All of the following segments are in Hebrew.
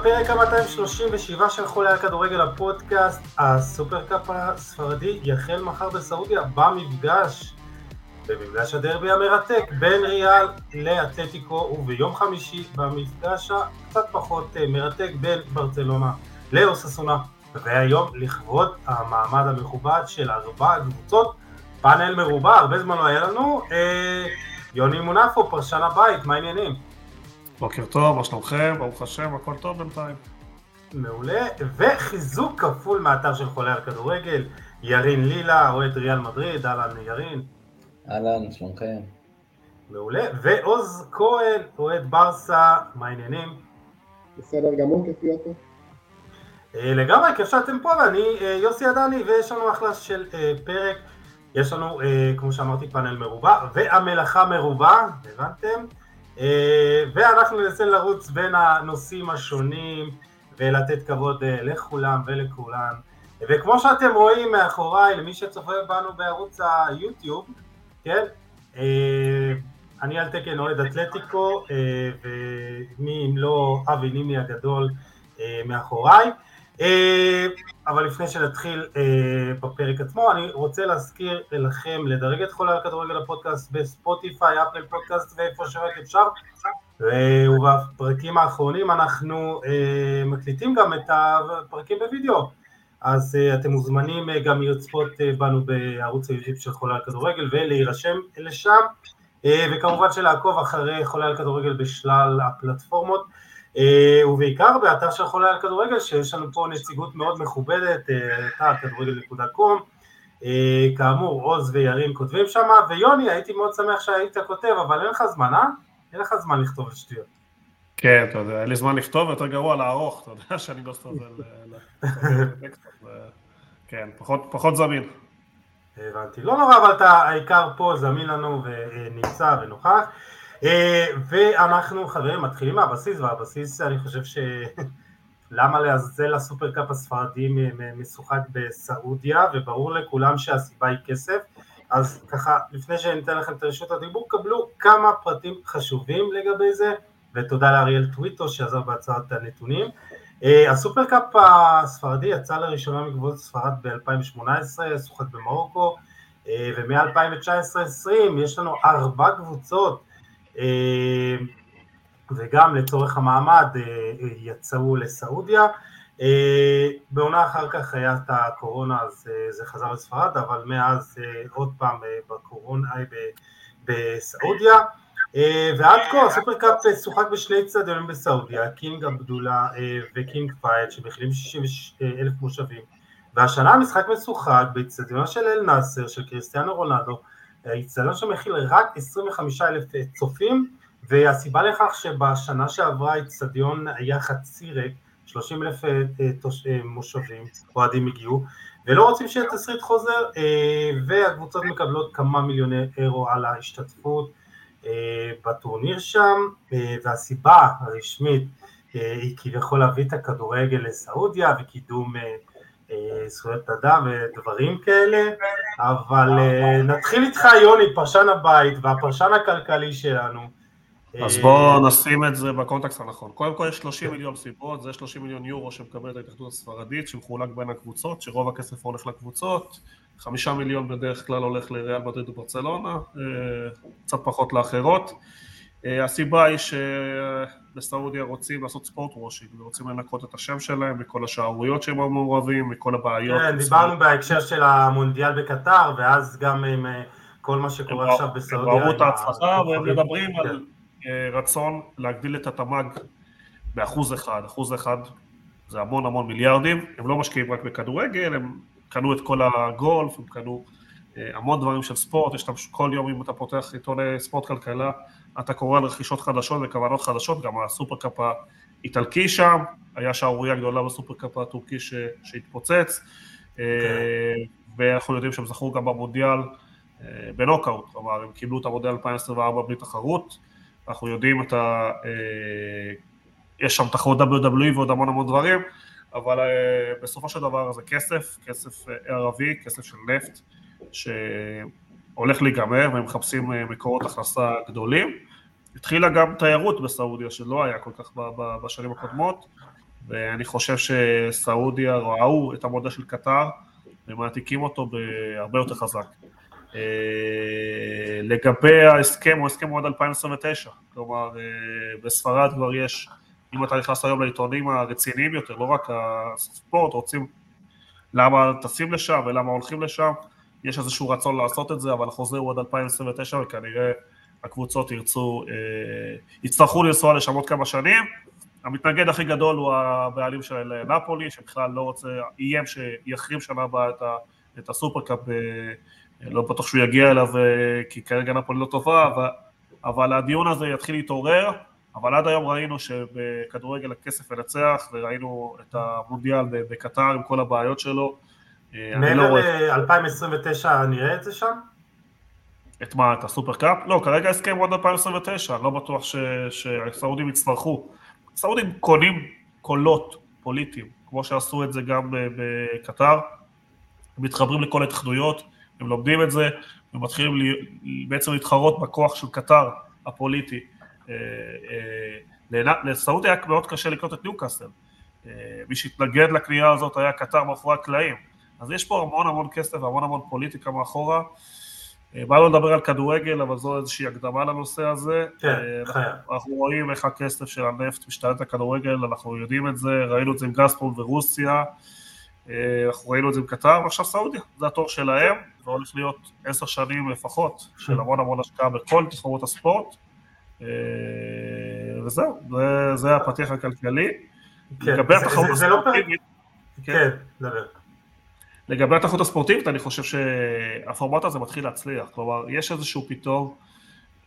לפרק ה-237 של חולי הכדורגל הפודקאסט. הסופרקאפ הספרדי יחל מחר בסעודיה במפגש, במפגש הדרבי המרתק בין ריאל לאתלטיקו וביום חמישי במפגש הקצת פחות אה, מרתק בין ברצלונה לאוססונה. והיום לכבוד המעמד המכובד של ארבע הקבוצות, פאנל מרובע, הרבה זמן לא היה לנו. אה, יוני מונפו, פרשן הבית, מה העניינים? בוקר טוב, מה שלומכם? ברוך השם, הכל טוב בינתיים. מעולה, וחיזוק כפול מהאתר של חולי על כדורגל, ירין לילה, אוהד ריאל מדריד, אהלן ירין. אהלן, שלומכם. מעולה, ועוז כהן, אוהד ברסה, מה העניינים? בסדר גמור, כיף להיות פה. אה, לגמרי, כיף שאתם פה, ואני אה, יוסי עדני, ויש לנו אחלה של אה, פרק. יש לנו, כמו שאמרתי, פאנל מרובע, והמלאכה מרובע, הבנתם? ואנחנו ננסה לרוץ בין הנושאים השונים, ולתת כבוד לכולם ולכולן. וכמו שאתם רואים מאחוריי, למי שצופה בנו בערוץ היוטיוב, כן? אני על תקן אוהד אתלטיקו, ומי אם לא אבי נימי הגדול מאחוריי. אה, אבל לפני שנתחיל אה, בפרק עצמו, אני רוצה להזכיר לכם לדרג את חולה הכדורגל הפודקאסט בספוטיפיי, אפל פודקאסט ואיפה שרק אפשר. ובפרקים האחרונים אנחנו אה, מקליטים גם את הפרקים בווידאו. אז אתם מוזמנים גם לצפות בנו בערוץ היוטיוב של חולה על כדורגל ולהירשם לשם, וכמובן שלעקוב אחרי חולה על כדורגל בשלל הפלטפורמות. אה, ובעיקר באתר של חולה על כדורגל, שיש לנו פה נציגות מאוד מכובדת, אה, אתר כדורגל.com, אה, כאמור עוז וירין כותבים שם, ויוני הייתי מאוד שמח שהיית כותב, אבל אין לך זמן, אה? אין לך זמן לכתוב על שטויות. כן, אתה יודע, אין לי זמן לכתוב, יותר גרוע לערוך, אתה יודע שאני לא סובל, כן, פחות זמין. הבנתי, לא נורא, אבל אתה העיקר פה זמין לנו ונמצא ונוכח. אה, ואנחנו חברים מתחילים מהבסיס והבסיס אני חושב ש... למה לעזאזל הסופרקאפ הספרדי משוחק בסעודיה וברור לכולם שהסיבה היא כסף. אז ככה לפני שאני אתן לכם את רשות הדיבור קבלו כמה פרטים חשובים לגבי זה ותודה לאריאל טוויטו שעזר בהצעת הנתונים. אה, הסופרקאפ הספרדי יצא לראשונה מגבולות ספרד ב-2018, שוחק במרוקו אה, ומ-2019-2020 יש לנו ארבע קבוצות וגם לצורך המעמד אה, יצאו לסעודיה. אה, בעונה אחר כך היה את הקורונה אז זה חזר לספרד, אבל מאז עוד פעם בקורונה, בסעודיה. ועד כה ה super cup שוחק בשני צדדים בסעודיה, קינג עבדולה וקינג פהד שמכילים 60 אלף מושבים והשנה המשחק משוחק באצטדיונו של אל נאסר של קריסטיאנו רונלדו האיצטדיון שמכיל רק 25 אלף צופים והסיבה לכך שבשנה שעברה האיצטדיון היה חצי ריק, 30 אלף אה, אה, מושבים, אוהדים הגיעו ולא רוצים שיהיה תסריט חוזר אה, והקבוצות מקבלות כמה מיליוני אירו על ההשתתפות בטורניר שם והסיבה הרשמית היא כביכול להביא את הכדורגל לסעודיה וקידום זכויות אדם ודברים כאלה, אבל אה, נתחיל איתך יוני, פרשן הבית והפרשן הכלכלי שלנו. אז בואו נשים את זה בקונטקסט הנכון. קודם כל יש 30 מיליון סיבות, זה 30 מיליון יורו שמקבלת ההתאחדות הספרדית, שמחולק בין הקבוצות, שרוב הכסף הולך לקבוצות, חמישה מיליון בדרך כלל הולך לריאל מדריד וברצלונה, אה, קצת פחות לאחרות. אה, הסיבה היא שבסעודיה רוצים לעשות ספורט וושינג, ורוצים לנקות את השם שלהם מכל השערוריות שהם מעורבים, מכל הבעיות. כן, דיברנו בהקשר של המונדיאל בקטר, ואז גם עם אה, כל מה שקורה עכשיו בסעודיה. הם ראו את ההצלחה, והם מדברים על אה, רצון להגדיל את התמ"ג באחוז אחד, אחוז אחד זה המון המון מיליארדים, הם לא משקיעים רק בכדורגל, הם קנו את כל הגולף, הם קנו המון דברים של ספורט, יש להם כל יום אם אתה פותח עיתוני ספורט כלכלה, אתה קורא על רכישות חדשות וכוונות חדשות, גם הסופרקאפ האיטלקי שם, היה שערורייה גדולה בסופרקאפ הטורקי ש, שהתפוצץ, okay. אה, אוקיי. ואנחנו יודעים שהם זכו גם במונדיאל אה, בנוקאוט, כלומר הם קיבלו את המונדיאל 2024 בלי תחרות, אנחנו יודעים את ה... אה, יש שם תחרות WWE ועוד המון המון דברים, אבל בסופו של דבר זה כסף, כסף ערבי, כסף של נפט, ש... הולך להיגמר והם מחפשים אה, מקורות הכנסה גדולים. התחילה גם תיירות בסעודיה, שלא היה כל כך בשנים הקודמות, ואני חושב שסעודיה ראו את המודל של קטר, ומעתיקים אותו בהרבה יותר חזק. אה, לגבי ההסכם, הוא הסכם עד 2029, כלומר אה, בספרד כבר יש, אם אתה נכנס היום לעיתונים הרציניים יותר, לא רק הספורט, רוצים למה טסים לשם ולמה הולכים לשם, יש איזשהו רצון לעשות את זה, אבל החוזה הוא עד 2029 וכנראה הקבוצות ירצו, אה, יצטרכו לנסוע לשם עוד כמה שנים. המתנגד הכי גדול הוא הבעלים של נפולי, שבכלל לא רוצה, איים שיחרים שנה הבאה את, את הסופרקאפ לא בטוח שהוא יגיע אליו אה, כי כרגע נפולי לא טובה, אבל, אבל הדיון הזה יתחיל להתעורר, אבל עד היום ראינו שבכדורגל הכסף מנצח, וראינו את המונדיאל בקטר עם כל הבעיות שלו. אה, מעבר ל-2029 נראה את זה שם? את מה, את הסופרקאפ? לא, כרגע ההסכם הוא עד 2029, אני לא בטוח ש... שהסעודים יצטרכו. הסעודים קונים קולות פוליטיים, כמו שעשו את זה גם בקטר, מתחברים לכל ההתאחדויות, הם לומדים את זה ומתחילים לי, בעצם להתחרות בכוח של קטר הפוליטי. אה, אה, לסעודיה היה מאוד קשה לקנות את ניוקאסל. אה, מי שהתנגד לקנייה הזאת היה קטר מאחורי הקלעים. אז יש פה המון המון כסף והמון המון פוליטיקה מאחורה. באנו לדבר על כדורגל, אבל זו איזושהי הקדמה לנושא הזה. כן, חייב. אנחנו רואים איך הכסף של הנפט משתלט לכדורגל, אנחנו יודעים את זה, ראינו את זה עם גספרום ורוסיה. אה, אנחנו ראינו את זה עם קטר, ועכשיו סעודיה, זה התור שלהם, זה הולך להיות עשר שנים לפחות של המון המון השקעה בכל תחרות הספורט, אה, וזהו, זה, זה הפתיח הכלכלי. כן, לגבי התחרות לא הספורטיבית, כן, כן, דבר. לגבי התחרות הספורטיבית, אני חושב שהפורמט הזה מתחיל להצליח, כלומר, יש איזשהו פתאום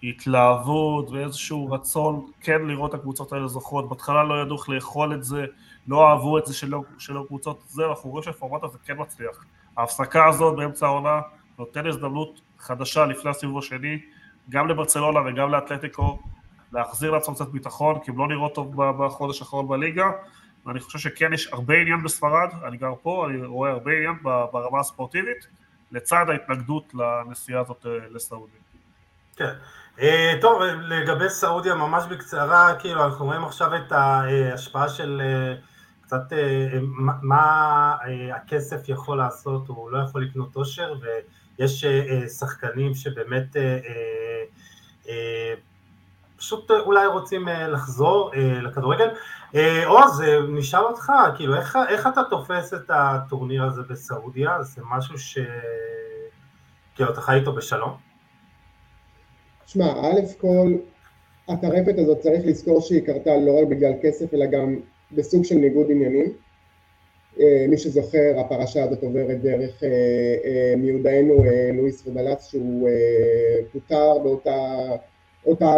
התלהבות ואיזשהו רצון כן לראות את הקבוצות האלה זוכרות, בהתחלה לא ידעו איך לאכול את זה, לא אהבו את זה שלא, שלא קבוצות. זה, אנחנו רואים שהפורמט הזה כן מצליח. ההפסקה הזאת באמצע העונה נותן הזדמנות חדשה לפני הסיבוב השני, גם לברצלונה וגם לאתלטיקו, להחזיר לעצמם קצת ביטחון, כי הם לא נראות טוב בחודש האחרון בליגה, ואני חושב שכן יש הרבה עניין בספרד, אני גר פה, אני רואה הרבה עניין ברמה הספורטיבית, לצד ההתנגדות לנסיעה הזאת אה, לסעודיה. כן. Uh, טוב, לגבי סעודיה ממש בקצרה, כאילו אנחנו רואים עכשיו את ההשפעה של קצת אה, מה אה, הכסף יכול לעשות, הוא לא יכול לקנות עושר, ויש אה, שחקנים שבאמת פשוט אולי רוצים לחזור לכדורגל. עוז, נשאל אותך, כאילו, איך, איך אתה תופס את הטורניר הזה בסעודיה? זה משהו ש... כאילו, אתה חי איתו בשלום? שמע, א' כל, הטרפת הזאת צריך לזכור שהיא קרתה לא רק בגלל כסף, אלא גם בסוג של ניגוד עניינים. אה, מי שזוכר, הפרשה הזאת עוברת דרך אה, אה, מיודענו לואיס רודלץ שהוא פוטר באותה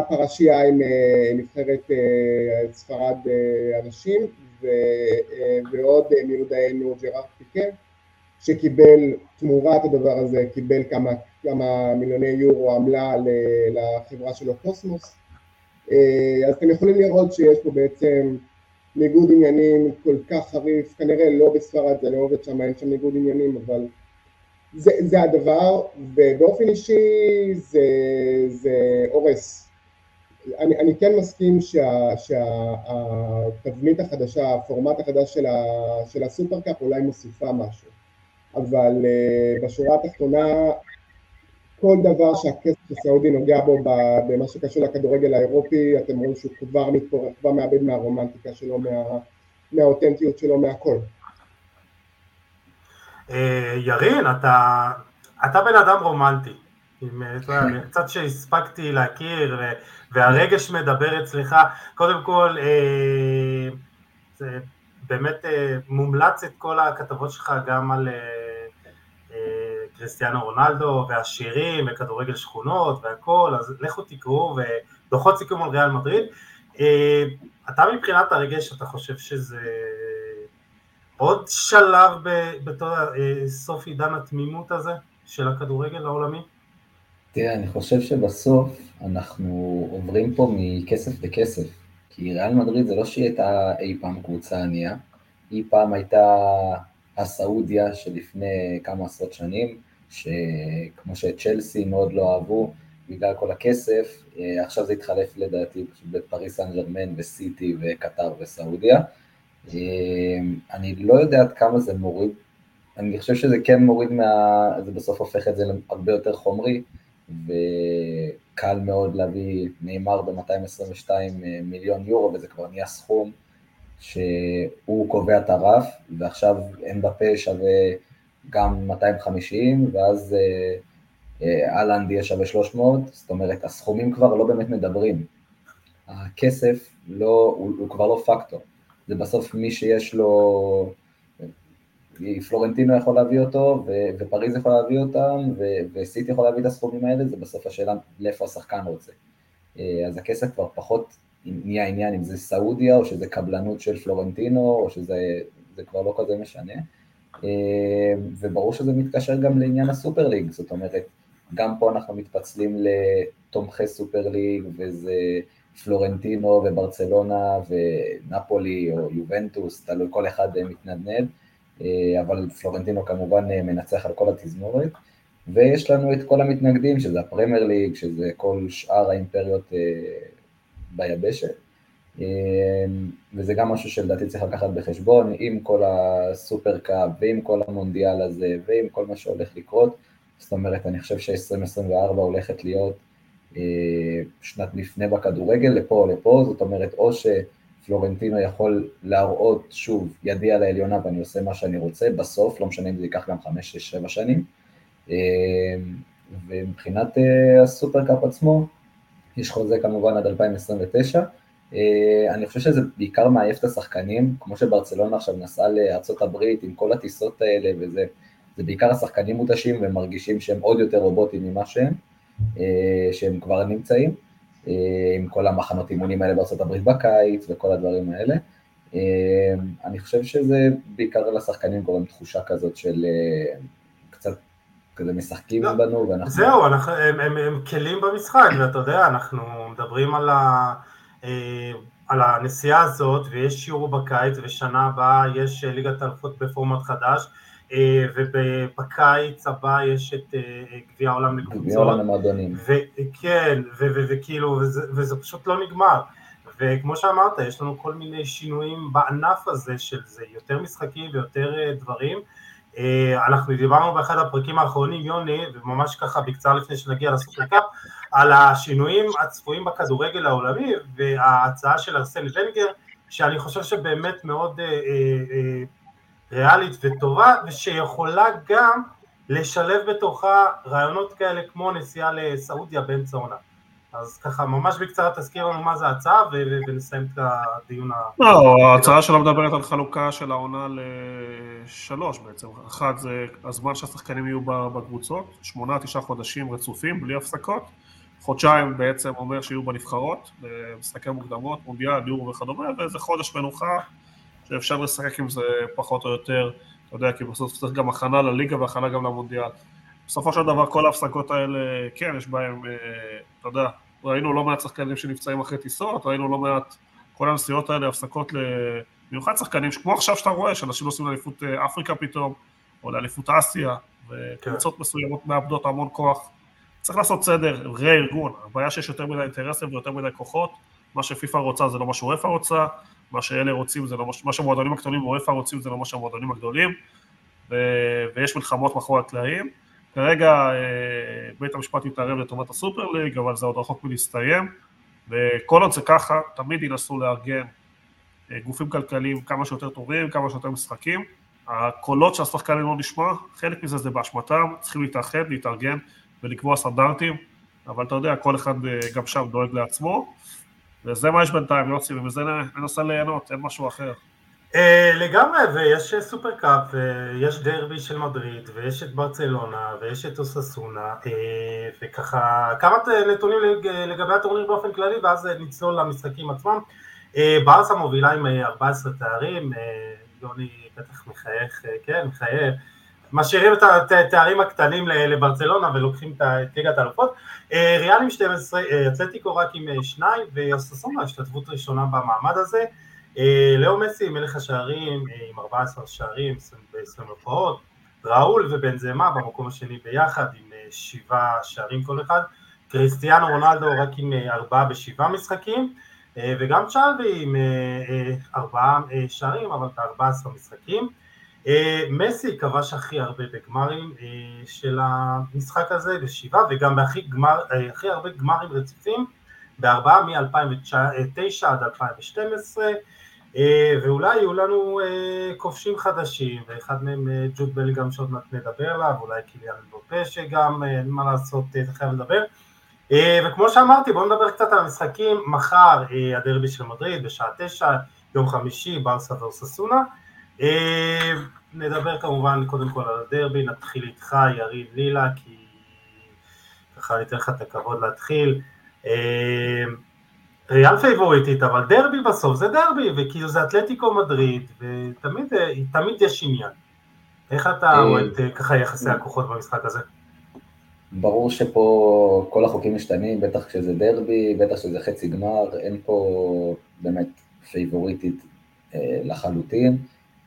פרשייה עם נבחרת ספרד הנשים ועוד מיודענו ג'רארד פיקה שקיבל תמורת הדבר הזה, קיבל כמה, כמה מיליוני יורו עמלה לחברה שלו קוסמוס אז אתם יכולים לראות שיש פה בעצם ניגוד עניינים כל כך חריף, כנראה לא בספרד, זה לא עובד שם, אין שם ניגוד עניינים, אבל זה, זה הדבר, ובאופן אישי זה, זה הורס. אני, אני כן מסכים שהתבנית שה, החדשה, הפורמט החדש של, ה, של הסופרקאפ אולי מוסיפה משהו, אבל uh, בשורה התחתונה כל דבר שהכסף הסעודי נוגע בו במה שקשור לכדורגל האירופי, אתם רואים שהוא כבר מתפורר, כבר מאבד מהרומנטיקה שלו, מה, מהאותנטיות שלו, מהכל. אה, ירין, אתה, אתה בן אדם רומנטי. עם, קצת שהספקתי להכיר והרגש מדבר אצלך, קודם כל אה, זה באמת אה, מומלץ את כל הכתבות שלך גם על קריסטיאנו רונלדו והשירים וכדורגל שכונות והכל, אז לכו תקראו ודוחות סיכום על ריאל מדריד. אה, אתה מבחינת הרגש, אתה חושב שזה עוד שלב בתור אה, סוף עידן התמימות הזה של הכדורגל העולמי? תראה, אני חושב שבסוף אנחנו עוברים פה מכסף לכסף, כי ריאל מדריד זה לא שהיא הייתה אי פעם קבוצה ענייה, אי פעם הייתה הסעודיה שלפני כמה עשרות שנים, שכמו שצ'לסי מאוד לא אהבו, בגלל כל הכסף, עכשיו זה התחלף לדעתי בפריס סן ג'רמן וסיטי וקטר וסעודיה. אני לא יודע עד כמה זה מוריד, אני חושב שזה כן מוריד מה... זה בסוף הופך את זה להרבה יותר חומרי, וקל מאוד להביא נאמר ב-222 מיליון יורו, וזה כבר נהיה סכום שהוא קובע את הרף, ועכשיו אין בפה שווה גם 250, ואז אהלנד יהיה שווה 300, זאת אומרת, הסכומים כבר לא באמת מדברים. הכסף לא, הוא, הוא כבר לא פקטור. זה בסוף מי שיש לו, פלורנטינו יכול להביא אותו, ו- ופריז יכול להביא אותם, ו- וסיטי יכול להביא את הסכומים האלה, זה בסוף השאלה לאיפה השחקן רוצה. אז הכסף כבר פחות נהיה עניין אם זה סעודיה, או שזה קבלנות של פלורנטינו, או שזה כבר לא כזה משנה. וברור שזה מתקשר גם לעניין הסופר ליג, זאת אומרת, גם פה אנחנו מתפצלים לתומכי super league, וזה פלורנטינו וברצלונה ונפולי או יובנטוס, תלוי כל אחד מתנדנד, אבל פלורנטינו כמובן מנצח על כל התזמורת, ויש לנו את כל המתנגדים, שזה הפרמייר ליג, שזה כל שאר האימפריות ביבשת, וזה גם משהו שלדעתי צריך לקחת בחשבון, עם כל ה super cup ועם כל המונדיאל הזה ועם כל מה שהולך לקרות, זאת אומרת, אני חושב ש-2024 הולכת להיות אה, שנת מפנה בכדורגל, לפה או לפה, זאת אומרת, או שפלורנטינו יכול להראות שוב, ידי על העליונה ואני עושה מה שאני רוצה, בסוף, לא משנה אם זה ייקח גם 5, 6, 7 שנים, אה, ומבחינת אה, הסופרקאפ עצמו, יש חוזה כמובן עד 2029, אני חושב שזה בעיקר מעייף את השחקנים, כמו שברצלונה עכשיו נסעה לארה"ב עם כל הטיסות האלה וזה, זה בעיקר השחקנים מותשים והם מרגישים שהם עוד יותר רובוטים ממה שהם, אה, שהם כבר נמצאים, אה, עם כל המחנות אימונים האלה הברית בקיץ וכל הדברים האלה. אה, אני חושב שזה בעיקר לשחקנים גורם תחושה כזאת של קצת כזה משחקים לא, בנו ואנחנו... זהו, אנחנו, הם, הם, הם כלים במשחק, ואתה יודע, אנחנו מדברים על, ה, על הנסיעה הזאת, ויש יורו בקיץ, ושנה הבאה יש ליגת אלפות בפורמט חדש, אה, ובקיץ הבא יש את אה, גביע העולם לקבוצות. גביע העולם למועדונים. כן, וכאילו, וזה פשוט לא נגמר. וכמו שאמרת, יש לנו כל מיני שינויים בענף הזה של זה, יותר משחקים ויותר אה, דברים. אנחנו דיברנו באחד הפרקים האחרונים, יוני, וממש ככה בקצרה לפני שנגיע לסופרקאפ, על השינויים הצפויים בכדורגל העולמי, וההצעה של ארסן ונגר, שאני חושב שבאמת מאוד ריאלית וטובה, ושיכולה גם לשלב בתוכה רעיונות כאלה כמו נסיעה לסעודיה באמצע עונה. אז ככה, ממש בקצרה תזכיר לנו מה זה ההצעה ונסיים את הדיון ה... לא, ההצעה שלה מדברת על חלוקה של העונה לשלוש בעצם. אחת זה הזמן שהשחקנים יהיו בקבוצות, שמונה, תשעה חודשים רצופים, בלי הפסקות. חודשיים בעצם אומר שיהיו בנבחרות, במשחקי מוקדמות, מונדיאל, יורו וכדומה, ואיזה חודש מנוחה שאפשר לשחק עם זה פחות או יותר, אתה יודע, כי בסוף צריך גם הכנה לליגה והכנה גם למונדיאל. בסופו של דבר כל ההפסקות האלה, כן, יש בהם, אה, אתה יודע, ראינו לא מעט שחקנים שנפצעים אחרי טיסות, ראינו לא מעט, כל הנסיעות האלה, הפסקות במיוחד שחקנים, כמו עכשיו שאתה רואה, שאנשים נוסעים לאליפות אה, אפריקה פתאום, או לאליפות אסיה, וקבוצות כן. מסוימות מאבדות המון כוח. צריך לעשות סדר, רה-ארגון, הבעיה שיש יותר מדי אינטרסים ויותר מדי כוחות, מה שפיפ"א רוצה זה לא מה שאופה רוצה, מה שאלה רוצים זה לא מה שהמועדונים הקטנים באופה רוצים זה לא מה שהמועדונים הגדולים, ו... ויש מלחמות מאחורי הקלעים. כרגע אה, בית המשפט יתערב לטובת הסופר ליג, אבל זה עוד רחוק מלהסתיים, וכל עוד זה ככה, תמיד ינסו לארגן אה, גופים כלכליים כמה שיותר טובים, כמה שיותר משחקים. הקולות שהשחקנים לא נשמע, חלק מזה זה באשמתם, צריכים להתאחד, להתארגן ולקבוע סטנדרטים, אבל אתה יודע, כל אחד אה, גם שם דואג לעצמו. וזה מה יש בינתיים, יוסי, ומזה ננסה ליהנות, אין משהו אחר. אה, לגמרי, ויש סופרקאפ, ויש דרבי של מדריד, ויש את ברצלונה, ויש את אוססונה, אה, וככה כמה נתונים לגבי הטורניר באופן כללי, ואז נצלול למשחקים עצמם. אה, ברסה מובילה עם 14 תארים, יוני בטח מחייך, כן, מחייך. משאירים את התארים הקטנים לברצלונה ולוקחים את ליגת האלופות. אה, ריאל עם 12, אה, אתלטיקו רק עם אה, שניים, ואוססונה השתתפות ראשונה במעמד הזה. לאו מסי מלך השערים עם 14 שערים ב-20 הופעות, ראול ובנזמה במקום השני ביחד עם שבעה שערים כל אחד. קריסטיאנו רונלדו רק עם ארבעה בשבעה משחקים, וגם צ'לבי עם ארבעה שערים, אבל בארבעה עשרה משחקים. מסי כבש הכי הרבה בגמרים של המשחק הזה, בשבעה, וגם בהכי גמר, הרבה גמרים רציפים, בארבעה מ-2009 עד 2012, ואולי יהיו לנו כובשים חדשים, ואחד מהם ג'וד בלגאם שעוד מעט נדבר עליו, אולי קיליאן בופה שגם, אין מה לעשות, חייב לדבר. וכמו שאמרתי, בואו נדבר קצת על המשחקים, מחר הדרבי של מדריד בשעה תשע, יום חמישי, ברסה ואוססונה. נדבר כמובן קודם כל על הדרבי, נתחיל איתך יריב לילה, כי ככה ניתן לך את הכבוד להתחיל. ריאל פייבוריטית, אבל דרבי בסוף זה דרבי, וכאילו זה אתלטיקו מדריד, ותמיד יש עניין. איך אתה רואה את ככה יחסי הכוחות במשחק הזה? ברור שפה כל החוקים משתנים, בטח כשזה דרבי, בטח כשזה חצי גמר, אין פה באמת פייבוריטית לחלוטין.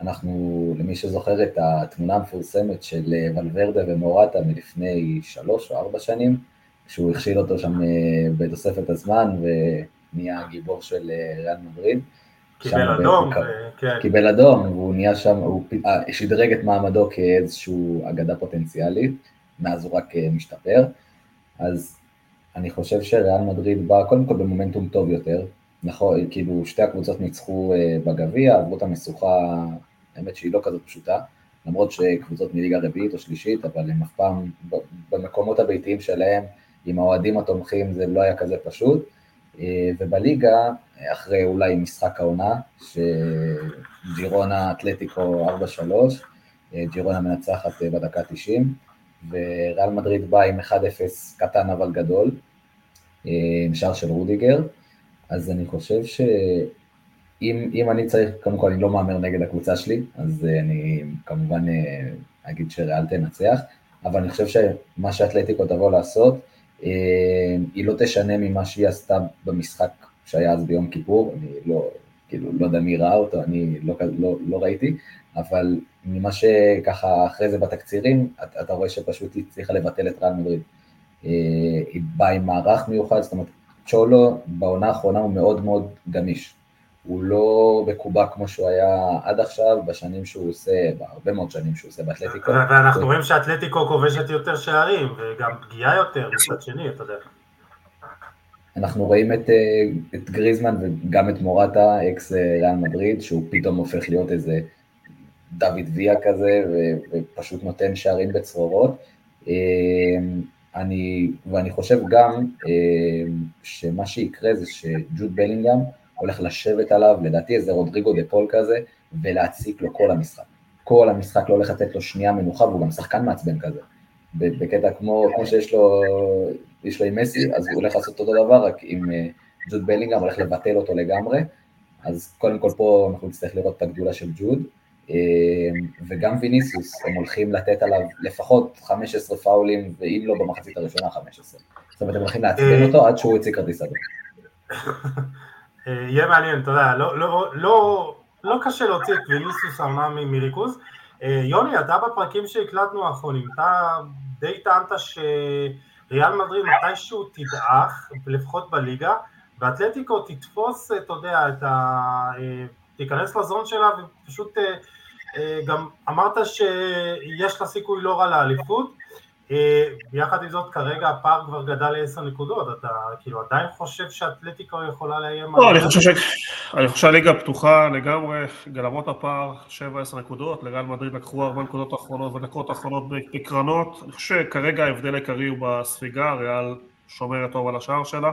אנחנו, למי שזוכר את התמונה המפורסמת של ולוורדה ומורטה מלפני שלוש או ארבע שנים, שהוא הכשיל אותו שם בתוספת הזמן ונהיה הגיבור של ריאל מדריד. קיבל אדום. כן. קיבל אדום, והוא נהיה שם, הוא שדרג את מעמדו כאיזשהו אגדה פוטנציאלית, מאז הוא רק משתפר. אז אני חושב שריאל מדריד בא קודם כל במומנטום טוב יותר, נכון, כאילו שתי הקבוצות ניצחו בגביע, עברו את המשוכה, האמת שהיא לא כזאת פשוטה, למרות שקבוצות מליגה רביעית או שלישית, אבל הם אף פעם, במקומות הביתיים שלהם, עם האוהדים התומכים זה לא היה כזה פשוט, ובליגה, אחרי אולי משחק העונה, שג'ירונה אתלטיקו 4-3, ג'ירונה מנצחת בדקה 90, וריאל מדריד בא עם 1-0 קטן אבל גדול, עם שער של רודיגר, אז אני חושב שאם אני צריך, קודם כל אני לא מהמר נגד הקבוצה שלי, אז אני כמובן אגיד שריאל תנצח, אבל אני חושב שמה שאתלטיקו תבוא לעשות, היא לא תשנה ממה שהיא עשתה במשחק שהיה אז ביום כיפור, אני לא, כאילו, לא יודע מי ראה אותו, אני לא, לא, לא ראיתי, אבל ממה שככה אחרי זה בתקצירים, אתה, אתה רואה שפשוט היא הצליחה לבטל את ריאל מדריד. היא באה עם מערך מיוחד, זאת אומרת, צ'ולו בעונה האחרונה הוא מאוד מאוד גמיש. הוא לא מקובע כמו שהוא היה עד עכשיו, בשנים שהוא עושה, בהרבה מאוד שנים שהוא עושה באתלטיקו. ואנחנו רואים שאתלטיקו כובשת יותר שערים, וגם פגיעה יותר מצד שני, אתה יודע. אנחנו רואים את, את גריזמן וגם את מורטה, אקס ריאל מדריד, שהוא פתאום הופך להיות איזה דוד ויה כזה, ופשוט נותן שערים בצרורות. אני, ואני חושב גם שמה שיקרה זה שג'וד בלינגהם הולך לשבת עליו, לדעתי איזה רודריגו דה פול כזה, ולהציק לו כל המשחק. כל המשחק לא הולך לתת לו שנייה מנוחה, והוא גם שחקן מעצבן כזה. בקטע כמו, כמו שיש לו, יש לו עם מסי, אז הוא הולך לעשות אותו דבר, רק עם ג'וד בלינגהם, הולך לבטל אותו לגמרי. אז קודם כל פה אנחנו נצטרך לראות את הגדולה של ג'וד, וגם ויניסיוס, הם הולכים לתת עליו לפחות 15 פאולים, ואם לא במחצית הראשונה 15. זאת אומרת, הם הולכים לעצבן אותו עד שהוא יוציא כרטיס אדום. יהיה מעניין, אתה יודע, לא, לא, לא, לא קשה להוציא את ויניסיוס העונה מריכוז. יוני, אתה בפרקים שהקלטנו האחרונים, אתה די טענת שריאל מדריד מתישהו תדעך, לפחות בליגה, ואתלטיקו תתפוס, אתה יודע, את ה... תיכנס לזון שלה ופשוט גם אמרת שיש לה סיכוי לא רע לאליפות, ביחד עם זאת כרגע הפער כבר גדל לעשר נקודות, אתה כאילו עדיין חושב שאתלטיקו יכולה לאיים לא, אני חושב שהליגה פתוחה לגמרי, למרות הפער 7-10 נקודות, לריאל מדריד לקחו ארבע נקודות אחרונות ודקות אחרונות בקרנות, אני חושב שכרגע ההבדל העיקרי הוא בספיגה, ריאל שומרת טוב על השער שלה.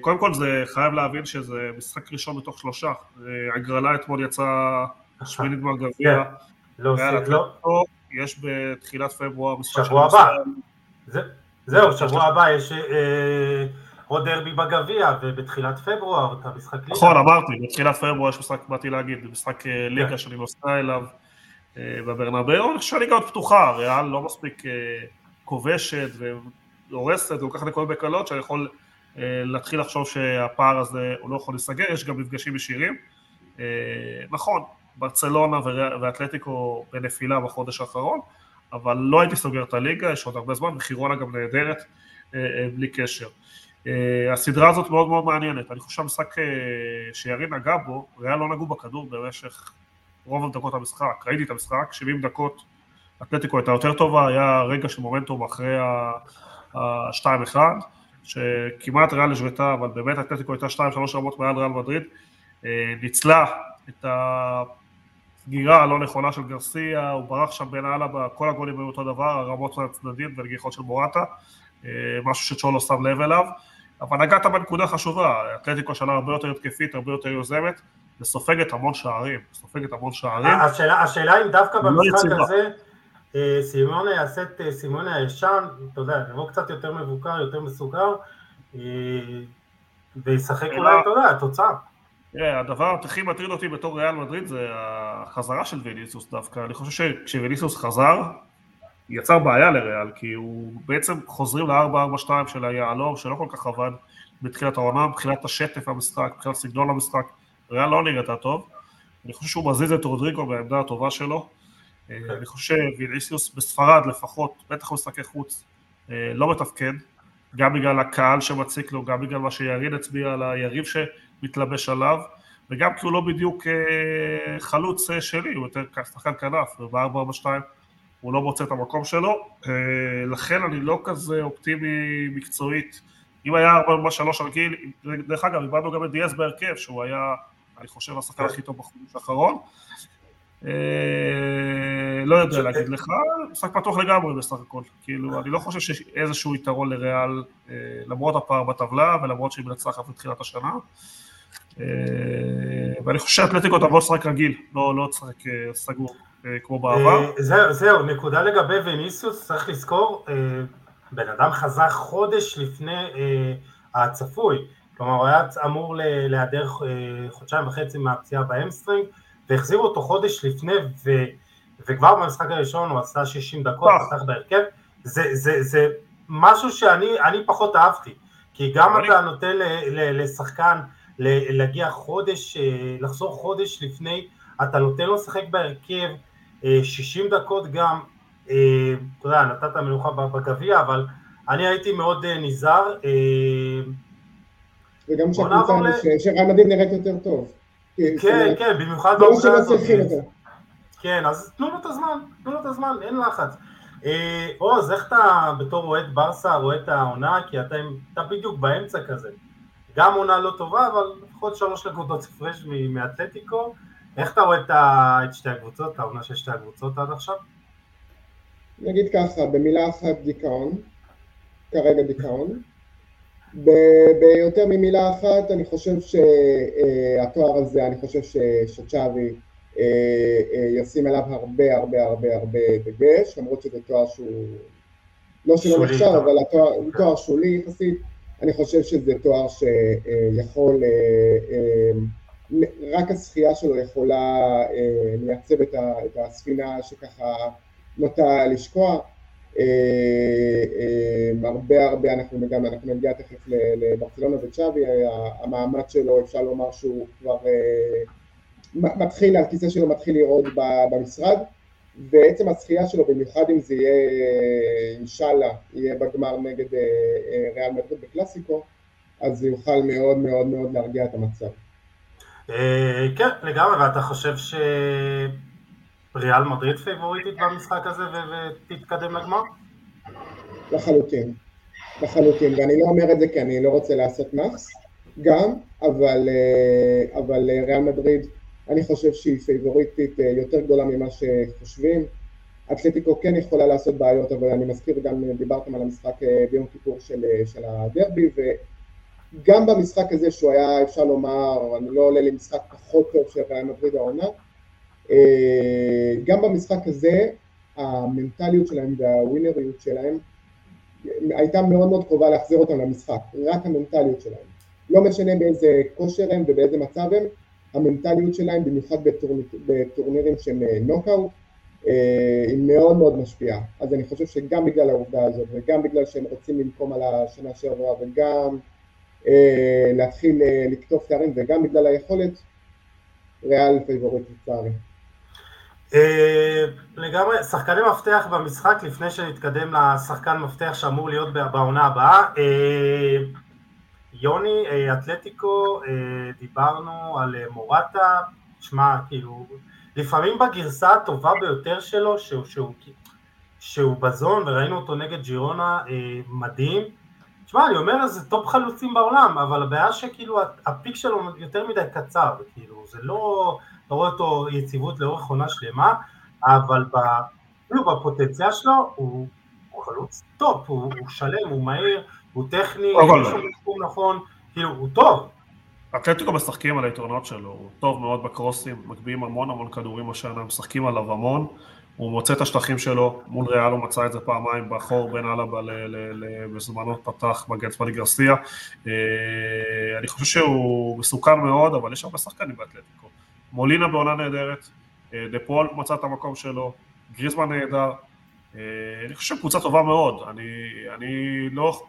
קודם כל זה חייב להבין שזה משחק ראשון מתוך שלושה, הגרלה אתמול יצאה שמינית בגביע, יש בתחילת פברואר משחק שבוע הבא, זהו, שבוע הבא יש עוד דרבי בגביע ובתחילת פברואר את המשחק ליגה. נכון, אמרתי, בתחילת פברואר יש משחק, באתי להגיד, משחק ליגה שאני נוסע אליו בברנבאו, אני חושב שהליגה עוד פתוחה, ריאל לא מספיק כובשת והורסת ולוקחת נקודות בקלות, שאני יכול להתחיל לחשוב שהפער הזה הוא לא יכול להיסגר, יש גם מפגשים ישירים. נכון, ברצלונה ואתלטיקו בנפילה בחודש האחרון, אבל לא הייתי סוגר את הליגה, יש עוד הרבה זמן, וחירונה גם נהדרת, בלי קשר. הסדרה הזאת מאוד מאוד מעניינת, אני חושב שהמשחק שירין נגע בו, ריאל לא נגעו בכדור במשך רוב דקות המשחק, ראיתי את המשחק, 70 דקות, אתלטיקו הייתה יותר טובה, היה רגע של מומנטום אחרי ה-2-1, שכמעט ריאל השוותה, אבל באמת אתלטיקו הייתה 2-3 רמות מעל ריאל מדריד, ניצלה את הסגירה הלא נכונה של גרסיה, הוא ברח שם בין הלאה, כל הגולים היו אותו דבר, הרמות מהצדדים ונגיחות של מורטה, משהו שצ'ולו שם לב אליו, אבל נגעת בנקודה חשובה, אתלטיקו שנה הרבה יותר התקפית, הרבה יותר יוזמת, וסופגת המון שערים, סופגת המון שערים. השאלה, השאלה אם דווקא לא במשחק לא הזה, סימונה יעשה את סימונה הישן, אתה יודע, יבוא קצת יותר מבוקר, יותר מסוגר, וישחק אולי, אתה יודע, התוצאה. תראה, הדבר הכי מטריד אותי בתור ריאל מדריד זה החזרה של ויניסוס דווקא. אני חושב שכשוויניסוס חזר, יצר בעיה לריאל, כי הוא בעצם חוזרים ל-4-4-2 של היהלום, שלא כל כך עבד בתחילת העונה, מבחינת השטף המשחק, מבחינת סגנון המשחק, ריאל לא נראתה טוב. אני חושב שהוא מזיז את רודריגו בעמדה הטובה שלו. אני חושב שוויניסיוס בספרד לפחות, בטח במשחקי חוץ, לא מתפקד, גם בגלל הקהל שמציק לו, גם בגלל מה שירין הצביע על היריב שמתלבש עליו, וגם כי הוא לא בדיוק חלוץ שלי, הוא יותר שחקן כנף, וב-442 הוא לא מוצא את המקום שלו, לכן אני לא כזה אופטימי מקצועית. אם היה 4-3 רגיל, דרך אגב, איבדנו גם את דיאס בהרכב, שהוא היה, אני חושב, השחקן הכי טוב בחודש האחרון. לא יודע להגיד לך, משחק פתוח לגמרי בסך הכל, כאילו אני לא חושב שיש איזשהו יתרון לריאל למרות הפער בטבלה ולמרות שהיא מנצחת בתחילת השנה ואני חושב שאתלטיקו תבוא לשחק רגיל, לא לשחק סגור כמו בעבר. זהו, נקודה לגבי וניסיוס, צריך לזכור, בן אדם חזר חודש לפני הצפוי, כלומר הוא היה אמור להיעדר חודשיים וחצי מהפציעה ב hamstring והחזירו אותו חודש לפני, ו, וכבר במשחק הראשון הוא עשה 60 דקות, פתח בהרכב, זה, זה, זה משהו שאני פחות אהבתי, כי גם אתה נותן לשחקן להגיע חודש, לחזור חודש לפני, אתה נותן לו לשחק בהרכב 60 דקות גם, אתה יודע, נתת מנוחה בגביע, אבל אני הייתי מאוד נזהר. וגם שהקבוצה, שרענדים נראית יותר טוב. כן, כן, במיוחד בעובדה הזאת. כן, אז תנו לו את הזמן, תנו לו את הזמן, אין לחץ. עוז, איך אתה בתור אוהד ברסה רואה את העונה? כי אתה בדיוק באמצע כזה. גם עונה לא טובה, אבל לפחות שלוש נקודות הפרש מאתלטיקו. איך אתה רואה את שתי הקבוצות, את העונה של שתי הקבוצות עד עכשיו? נגיד ככה, במילה אחת דיכאון, כרגע דיכאון. ביותר ממילה אחת, אני חושב שהתואר הזה, אני חושב שצ'אבי ישים עליו הרבה הרבה הרבה הרבה דגש, למרות שזה תואר שהוא לא שלא נחשב, אבל התואר, תואר שולי יחסית, אני חושב שזה תואר שיכול, רק הזכייה שלו יכולה לייצב את הספינה שככה נוטה לשקוע. הרבה הרבה אנחנו גם, אנחנו נגיע תכף לברצלונה וצ'אבי, המעמד שלו אפשר לומר שהוא כבר מתחיל, הכיסא שלו מתחיל לראות במשרד ועצם הזכייה שלו במיוחד אם זה יהיה אינשאללה יהיה בגמר נגד ריאל מדריד בקלאסיקו אז זה יוכל מאוד מאוד מאוד להרגיע את המצב. כן לגמרי ואתה חושב ש... ריאל מדריד פייבוריטית במשחק הזה ותתקדם לגמר? לחלוטין, לחלוטין, ואני לא אומר את זה כי אני לא רוצה לעשות מקס, גם, אבל, אבל ריאל מדריד, אני חושב שהיא פייבוריטית יותר גדולה ממה שחושבים. אתלטיקו כן יכולה לעשות בעיות, אבל אני מזכיר גם, דיברתם על המשחק ביום כיפור של, של הדרבי, וגם במשחק הזה שהוא היה, אפשר לומר, אני לא עולה לי משחק פחות טוב של ריאל מדריד העונה, גם במשחק הזה המנטליות שלהם והווינריות שלהם הייתה מאוד מאוד קרובה להחזיר אותם למשחק, רק המנטליות שלהם. לא משנה באיזה כושר הם ובאיזה מצב הם, המנטליות שלהם, במיוחד בטורניר, בטורנירים שהם נוקאוט, היא מאוד מאוד משפיעה. אז אני חושב שגם בגלל העובדה הזאת וגם בגלל שהם רוצים לנקום על השנה שעברה וגם להתחיל לקטוף תארים וגם בגלל היכולת, ריאל favorite לצערי. אה, לגמרי, שחקני מפתח במשחק לפני שנתקדם לשחקן מפתח שאמור להיות בעונה הבאה. אה, יוני, אה, אתלטיקו, דיברנו על מורטה, שמע, כאילו, לפעמים בגרסה הטובה ביותר שלו, שהוא, שהוא, שהוא ב zone, וראינו אותו נגד ג'ירונה, מדהים. תשמע, אני אומר, זה top חלוצים בעולם, אבל הבעיה שכאילו ה peak שלו יותר מדי קצר, כאילו, זה לא... אתה רואה אותו יציבות לאורך עונה שלמה, אבל אפילו בפוטנציאל שלו הוא, הוא חלוץ טופ, הוא, הוא שלם, הוא מהיר, הוא טכני, הוא מקום נכון, כאילו הוא טוב. אתלטיקו משחקים על היתרונות שלו, הוא טוב מאוד בקרוסים, מגביהים המון המון כדורים השנה, משחקים עליו המון, הוא מוצא את השטחים שלו, מול ריאל הוא מצא את זה פעמיים בחור בין אלבה בזמנו פתח מגנץ בלי גרסיה, אני חושב שהוא מסוכן מאוד, אבל יש הרבה שחקנים באתלטיקו. מולינה בעונה נהדרת, אה, דה פול מצא את המקום שלו, גריזמן נהדר, אה, אני חושב קבוצה טובה מאוד, אני, אני לא,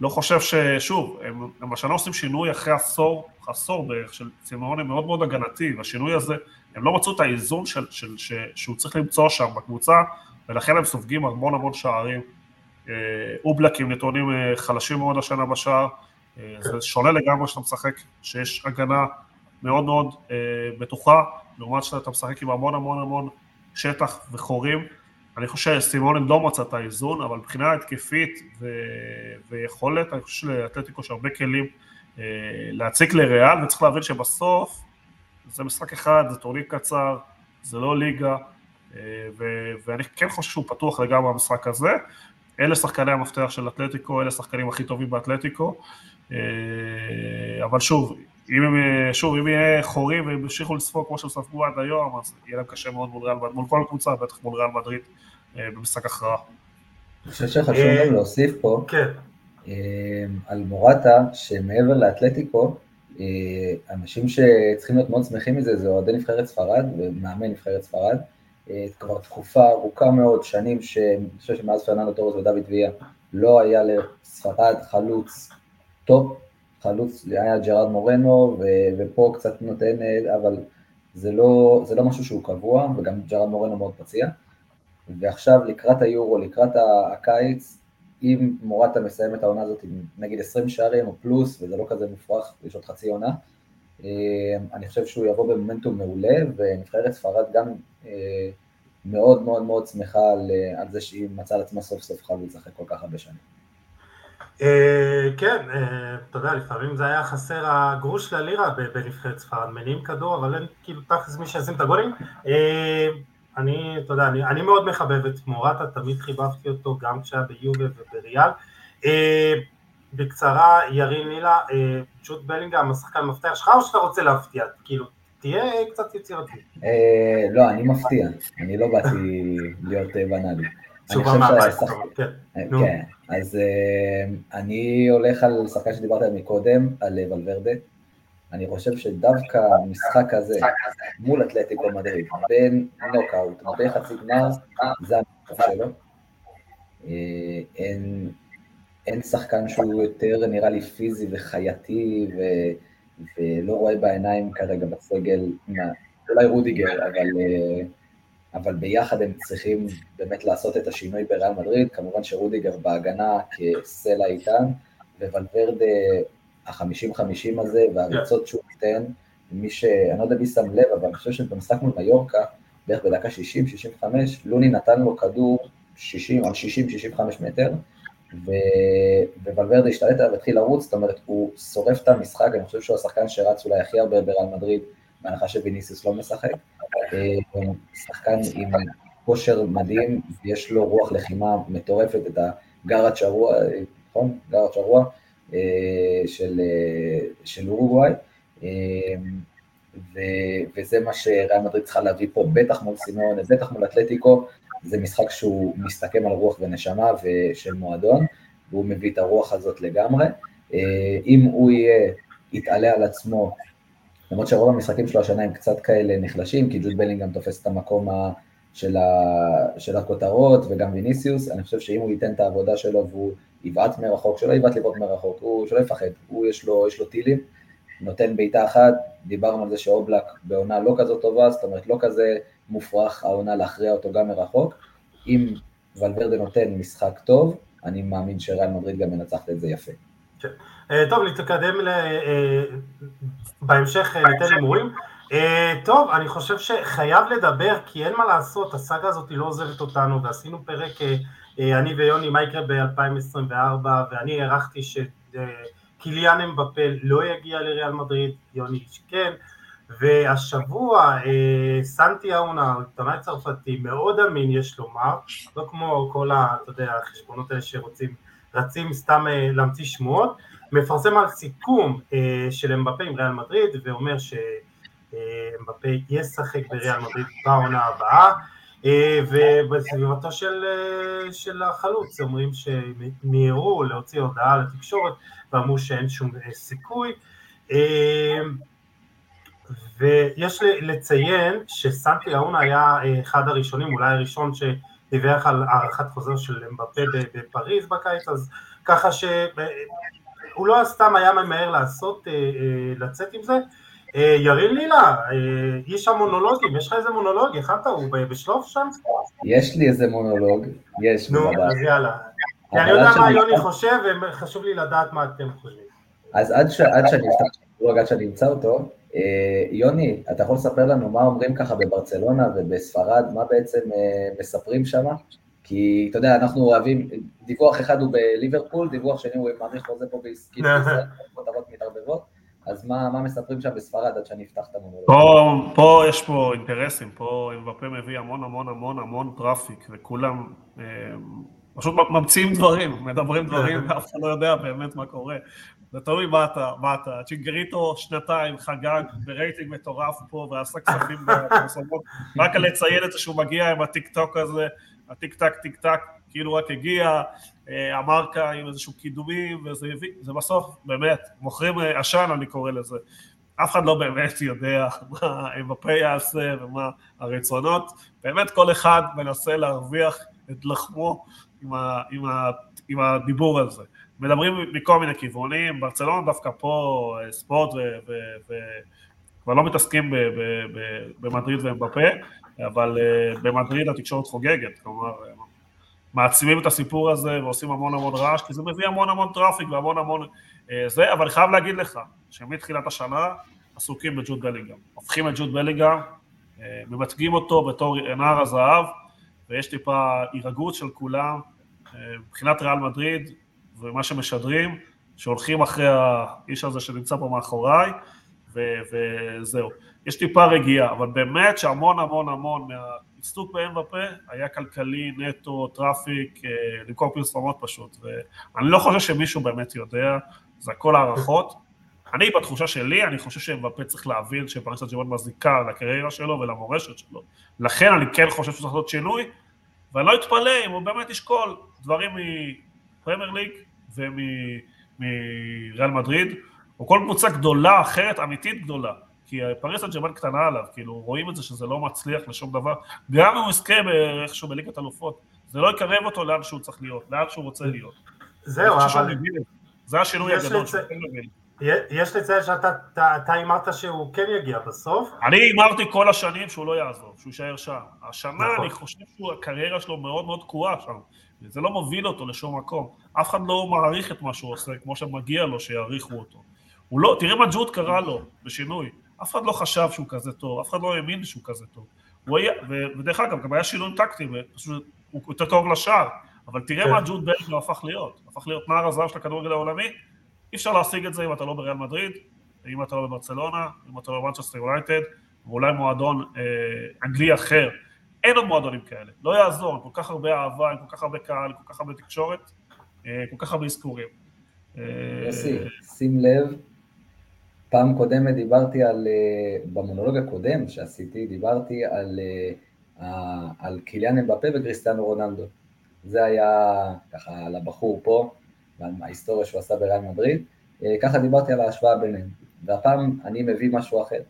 לא חושב ששוב, הם, הם השנה עושים שינוי אחרי עשור, עשור בערך של צימאוני מאוד מאוד הגנתי, והשינוי הזה, הם לא מצאו את האיזון של, של, של, שהוא צריך למצוא שם בקבוצה, ולכן הם סופגים המון המון שערים. אה, אובלק עם נתונים חלשים מאוד השנה בשער, זה שונה לגמרי שאתה משחק, שיש הגנה מאוד מאוד אה, בטוחה, לעומת שאתה משחק עם המון המון המון שטח וחורים. אני חושב שסימון לא מצא את האיזון, אבל מבחינה התקפית ו- ויכולת, אני חושב שלאתלטיקו יש הרבה כלים אה, להציג לריאל, וצריך להבין שבסוף זה משחק אחד, זה טורניר קצר, זה לא ליגה, אה, ו- ואני כן חושב שהוא פתוח לגמרי במשחק הזה. אלה שחקני המפתח של אתלטיקו, אלה השחקנים הכי טובים באתלטיקו, אה, אבל שוב, אם הם, שוב, אם יהיה חורים והם ימשיכו לספוג כמו שהם ספגו עד היום, אז יהיה להם קשה מאוד מול ריאל, מול כל קבוצה, בטח מול ריאל מדריד, אה, במשחק הכרעה. אני חושב שחשוב גם אה, להוסיף פה, כן. אה, על מורטה, שמעבר לאתלטיקו, אנשים שצריכים להיות מאוד שמחים מזה, זה אוהדי נבחרת ספרד ומאמן נבחרת ספרד. כבר תקופה ארוכה מאוד, שנים שאני חושב שמאז פרננדו טורס ודוד ויה לא היה לספרד חלוץ top, חלוץ היה ג'רארד מורנו, ו- ופה קצת נותן, אבל זה לא, זה לא משהו שהוא קבוע, וגם ג'רארד מורנו מאוד פציע. ועכשיו לקראת היורו, לקראת הקיץ, אם מורטה מסיים את העונה הזאת עם נגיד 20 שערים או פלוס, וזה לא כזה מופרך, יש עוד חצי עונה, אה, אני חושב שהוא יבוא במומנטום מעולה, ונבחרת ספרד גם אה, מאוד מאוד מאוד שמחה על, על זה שהיא מצאה לעצמה סוף סוף חלוץ אחרי כל כך הרבה שנים. אה, כן, אה, אתה יודע, לפעמים זה היה חסר הגרוש ללירה בנבחרת ספרד, מניעים כדור, אבל אין כאילו תכלס מי שישים את הגולים. אה, אני, אתה יודע, אני, אני מאוד מחבב את מורטה, תמיד חיבבתי אותו גם כשהיה ביובה ובריאל. בקצרה, ירין לילה, ג'וט בלינגהם, השחקן מפתח שלך, או שאתה רוצה להפתיע? כאילו, תהיה קצת יצירתי. לא, אני מפתיע, אני לא באתי להיות בנאלי. תשובה מהבית, כן. כן, אז uh, אני הולך על שחקן שדיברת עליו מקודם, על אה, ולוורדה. אני חושב שדווקא המשחק הזה מול אתלטיקו מדריד, בין נוקאוט, בין חצי גמר, זה המשחק שלו. אין, אין שחקן שהוא יותר נראה לי פיזי וחייתי ו, ולא רואה בעיניים כרגע בסגל, אולי רודיגר, אבל אבל ביחד הם צריכים באמת לעשות את השינוי בריאל מדריד, כמובן שרודיגר בהגנה כסלע איתן, וולברדה החמישים חמישים הזה, והריצות שהוא נותן, מי ש... אני לא יודע מי שם לב, אבל אני חושב שבמשחק מול מיורקה, בערך בדקה 60-65, לוני נתן לו כדור 60 על 60-65 מטר, ו... ווולברדה השתלט עליו והתחיל לרוץ, זאת אומרת, הוא שורף את המשחק, אני חושב שהוא השחקן שרץ אולי הכי הרבה בריאל מדריד, בהנחה שוויניסיוס לא משחק. אה, שחקן עם כושר מדהים, יש לו רוח לחימה מטורפת, את הגארד שרוע, נכון? גארד שרוע אה, של, אה, של אורוגוואי, וזה מה שריאל מדריד צריכה להביא פה, בטח מול סימון, בטח מול אתלטיקו, זה משחק שהוא מסתכם על רוח ונשמה ושל מועדון, והוא מביא את הרוח הזאת לגמרי. אם הוא יהיה, יתעלה על עצמו למרות שרוב המשחקים שלו השנה הם קצת כאלה נחלשים, כי ג'וד בלינגהם תופס את המקום ה... של, ה... של הכותרות וגם ויניסיוס, אני חושב שאם הוא ייתן את העבודה שלו והוא יבעט מרחוק, שלא יבעט לבעוט מרחוק, הוא שלא יפחד, הוא יש לו, יש לו טילים, נותן בעיטה אחת, דיברנו על זה שאובלק בעונה לא כזאת טובה, זאת אומרת לא כזה מופרך העונה להכריע אותו גם מרחוק. אם ולוורדה נותן משחק טוב, אני מאמין שריאל מדריד גם מנצחת את זה יפה. כן. אה, טוב, נתקדם ל... אה, בהמשך אה, ניתן הימורים. טוב, אני חושב שחייב לדבר, כי אין מה לעשות, הסאגה הזאת לא עוזבת אותנו, ועשינו פרק, אני ויוני, מה יקרה ב-2024, ואני הערכתי שקיליאן אמבפה לא יגיע לריאל מדריד, יוני שכן, והשבוע סנטי אאונה, עיתונאי צרפתי, מאוד אמין יש לומר, לא כמו כל. אתה יודע, החשבונות האלה שרוצים, רצים סתם להמציא שמועות, מפרסם על סיכום אה, של אמבפה עם ריאל מדריד ואומר שאמבפה ישחק בריאל מדריד בעונה הבאה אה, ובסביבתו של, אה, של החלוץ אומרים שמיהרו להוציא הודעה לתקשורת ואמרו שאין שום סיכוי ויש לציין שסנטי אהונה היה אחד הראשונים, אולי הראשון שדיווח על הארכת חוזר של אמבפה בפריז בקיץ, אז ככה ש... הוא לא סתם היה ממהר לעשות, אה, אה, לצאת עם זה. אה, ירין לילה, איש המונולוגים, יש לך איזה מונולוג? הכנת? הוא בשלוף שם? יש לי איזה מונולוג, יש. נו, אז יאללה. אני יודע מה יוני חושב, וחשוב לי לדעת מה אתם חושבים. אז עד שאני אפתח את המונולוג, עד שאני אמצא אותו, יוני, אתה יכול לספר לנו מה אומרים ככה בברצלונה ובספרד, מה בעצם מספרים שם? כי אתה יודע, אנחנו אוהבים, דיווח אחד הוא בליברפול, דיווח שני הוא מעריך חוזה פה בעסקית, כותרות מתערבבות, אז מה, מה מספרים שם בספרד עד שאני אפתח את המונולוג? פה, פה יש פה אינטרסים, פה אמבפה מביא המון המון המון המון traffic, וכולם אה, פשוט ממציאים דברים, מדברים דברים, ואף אחד לא יודע באמת מה קורה. זה תלוי מה אתה, מה אתה. צ'ינגריטו שנתיים חגג ברייטינג מטורף פה ועשה כספים בפרסומות, רק על לציין את זה שהוא מגיע עם הטיק טוק הזה, ה tic tac tic tac כאילו רק הגיע, אה, המרקה עם איזשהו קידומים וזה הביא, זה בסוף באמת, מוכרים אה, עשן אני קורא לזה, אף אחד לא באמת יודע מה אמבפה יעשה ומה הרצונות, באמת כל אחד מנסה להרוויח את לחמו עם, ה, עם, ה, עם הדיבור הזה. מדברים מכל מיני כיוונים, ברצלונה דווקא פה אה, ספורט וכבר לא מתעסקים במדריד ואמבפה, אבל uh, במדריד התקשורת חוגגת, כלומר, מעצימים את הסיפור הזה ועושים המון המון רעש, כי זה מביא המון המון traffic והמון המון זה, אבל אני חייב להגיד לך, שמתחילת השנה עסוקים בג'וד בלינגהאם, הופכים את ג'וד בלינגהאם, ממתגים אותו בתור נער הזהב, ויש טיפה הירגעות של כולם, uh, מבחינת ריאל מדריד ומה שמשדרים, שהולכים אחרי האיש הזה שנמצא פה מאחוריי, וזהו. יש טיפה רגיעה, אבל באמת שהמון המון המון מהעיסוק ב-MVP היה כלכלי, נטו, traffic, אה, למכור פרסומות פשוט, ואני לא חושב שמישהו באמת יודע, זה הכל הערכות. אני בתחושה שלי, אני חושב ש-MVP צריך להבין שפריסת ג'ימון מזיקה לקריירה שלו ולמורשת שלו. לכן אני כן חושב שצריך לעשות שינוי, ואני לא אתפלא אם הוא באמת ישקול דברים מפרמייר ליג ומריאל מדריד, או כל קבוצה גדולה אחרת, אמיתית גדולה. כי פריס סן ג'רמן קטנה עליו, כאילו רואים את זה שזה לא מצליח לשום דבר, גם אם הוא יזכה איכשהו בליגת אלופות, זה לא יקרב אותו לאן שהוא צריך להיות, לאן שהוא רוצה להיות. זהו, אבל... זה השינוי הגדול מבין. יש לציין שאתה הימרת שהוא כן יגיע בסוף. אני הימרתי כל השנים שהוא לא יעזוב, שהוא יישאר שם. השנה נכון. אני חושב שהקריירה שלו מאוד מאוד תקועה שם. זה לא מוביל אותו לשום מקום. אף אחד לא מעריך את מה שהוא עושה, כמו שמגיע לו שיעריכו אותו. הוא לא, תראה מה ג'וד קרא לו בשינוי. אף אחד לא חשב שהוא כזה טוב, אף אחד לא האמין שהוא כזה טוב. הוא היה, ודרך אגב, גם היה שינוי טקטי, הוא יותר קרוב לשער, אבל תראה כן. מה ג'וד בלגר הפך להיות, הפך להיות נער הזהב של הכדורגל העולמי, אי אפשר להשיג את זה אם אתה לא בריאל מדריד, אם אתה לא בברצלונה, אם אתה לא במנצ'סטר יונייטד, ואולי מועדון אה, אנגלי אחר. אין עוד מועדונים כאלה, לא יעזור, עם כל כך הרבה אהבה, עם כל כך הרבה קהל, כל כך הרבה תקשורת, אה, כל כך הרבה אזכורים. יוסי, שים לב פעם קודמת דיברתי על, אה, במונולוג הקודם שעשיתי, דיברתי על, אה, על קיליאן אמבפה וקריסטיאנו רונלדו. זה היה ככה על הבחור פה, ועל ההיסטוריה שהוא עשה בריאל מדריד, אה, ככה דיברתי על ההשוואה ביניהם. והפעם אני מביא משהו אחר.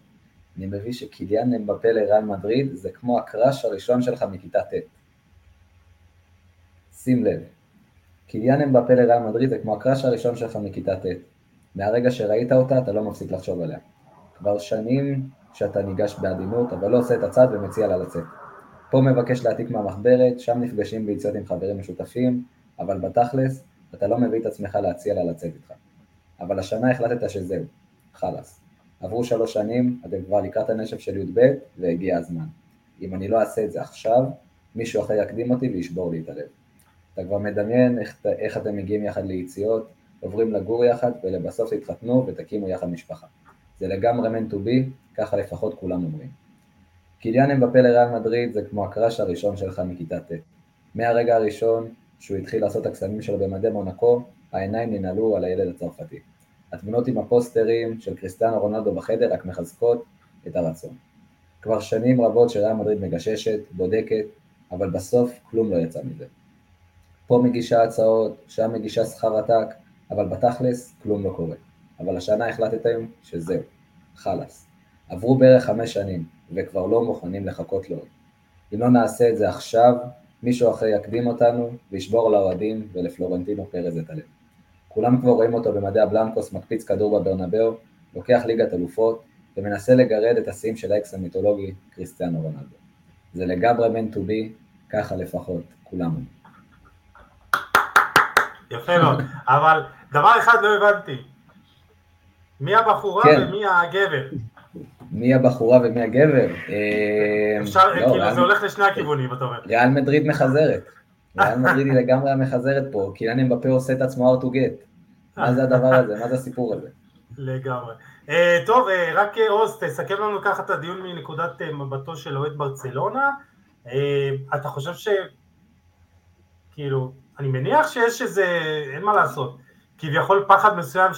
אני מביא שקיליאן אמבפה לריאל מדריד זה כמו הקראש הראשון שלך מכיתה ט'. שים לב, קיליאן אמבפה לריאל מדריד זה כמו הקראש הראשון שלך מכיתה ט'. מהרגע שראית אותה אתה לא מפסיק לחשוב עליה. כבר שנים שאתה ניגש בעדינות, אבל לא עושה את הצד ומציע לה לצאת. פה מבקש להעתיק מהמחברת, שם נפגשים ביציאות עם חברים משותפים, אבל בתכלס, אתה לא מביא את עצמך להציע לה לצאת איתך. אבל השנה החלטת שזהו, חלאס. עברו שלוש שנים, אתם כבר לקראת הנשף של י"ב, והגיע הזמן. אם אני לא אעשה את זה עכשיו, מישהו אחר יקדים אותי וישבור לי את הלב. אתה כבר מדמיין איך, איך אתם מגיעים יחד ליציאות, עוברים לגור יחד, ולבסוף תתחתנו ותקימו יחד משפחה. זה לגמרי meant to be, ככה לפחות כולם אומרים. קיליאן אמבפה לריאל מדריד זה כמו הקראש הראשון שלך מכיתה ט'. מהרגע הראשון שהוא התחיל לעשות את הקסמים שלו במדי מונקו, העיניים ננעלו על הילד הצרפתי. התמונות עם הפוסטרים של קריסטיאנו רונלדו בחדר רק מחזקות את הרצון. כבר שנים רבות שריאל מדריד מגששת, בודקת, אבל בסוף כלום לא יצא מזה. פה מגישה הצעות, שם מגישה שכר עתק, אבל בתכלס כלום לא קורה. אבל השנה החלטתם שזהו, חלאס. עברו בערך חמש שנים, וכבר לא מוכנים לחכות לעוד. אם לא נעשה את זה עכשיו, מישהו אחר יקדים אותנו, וישבור לאוהדים ולפלורנטינו פרז את הלב. כולם כבר רואים אותו במדי הבלנקוס מקפיץ כדור בברנבאו, לוקח ליגת אלופות, ומנסה לגרד את השיאים של האקס המיתולוגי, קריסטיאנו רונלדו. זה לגמרי meant to be, ככה לפחות, כולם. יפה מאוד, אבל דבר אחד לא הבנתי, מי הבחורה כן. ומי הגבר? מי הבחורה ומי הגבר? אה, אפשר, לא, כאילו. זה הולך לשני הכיוונים, אתה אומר. ריאל מדריד מחזרת. ריאל מדריד היא לגמרי המחזרת פה, כי קיליאן אמבפה עושה את עצמו ארט טו גט. מה זה הדבר הזה? מה זה הסיפור הזה? לגמרי. Uh, טוב, uh, רק עוז, תסכם לנו ככה את הדיון מנקודת מבטו של אוהד ברצלונה. אתה חושב ש... כאילו, אני מניח שיש איזה, אין מה לעשות, כביכול פחד מסוים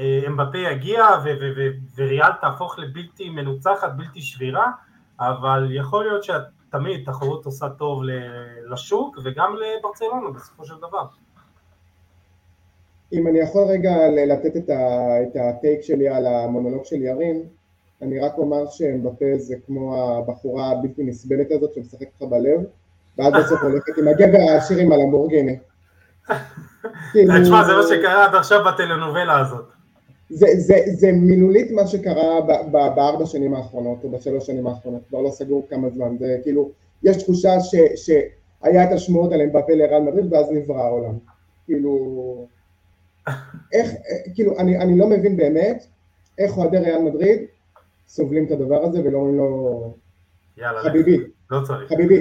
שאמבפה יגיע וריאל תהפוך לבלתי מנוצחת, בלתי שבירה, אבל יכול להיות שתמיד תחרות עושה טוב לשוק וגם לברצלונה בסופו של דבר. אם אני יכול רגע לתת את, הטייק שלי על המונולוג של ירין, אני רק אומר שאמבפה זה כמו הבחורה הבלתי נסבלת הזאת שמשחקת לך בלב, ואז בסוף הולכת עם הגבר העשיר עם הלמבורגיני. תשמע, זה מה שקרה עד עכשיו בטלנובלה הזאת. זה, זה, זה מילולית מה שקרה בארבע שנים האחרונות, או בשלוש שנים האחרונות, כבר לא סגור כמה זמן, זה כאילו, יש תחושה ש, שהיה את השמועות על אמבפה לרן מדריד ואז נברא העולם. כאילו, איך, כאילו, אני, אני לא מבין באמת איך אוהדי ריאל מדריד סובלים את הדבר הזה ולא אומרים לו, יאללה, חביבי, לא צריך. חביבי,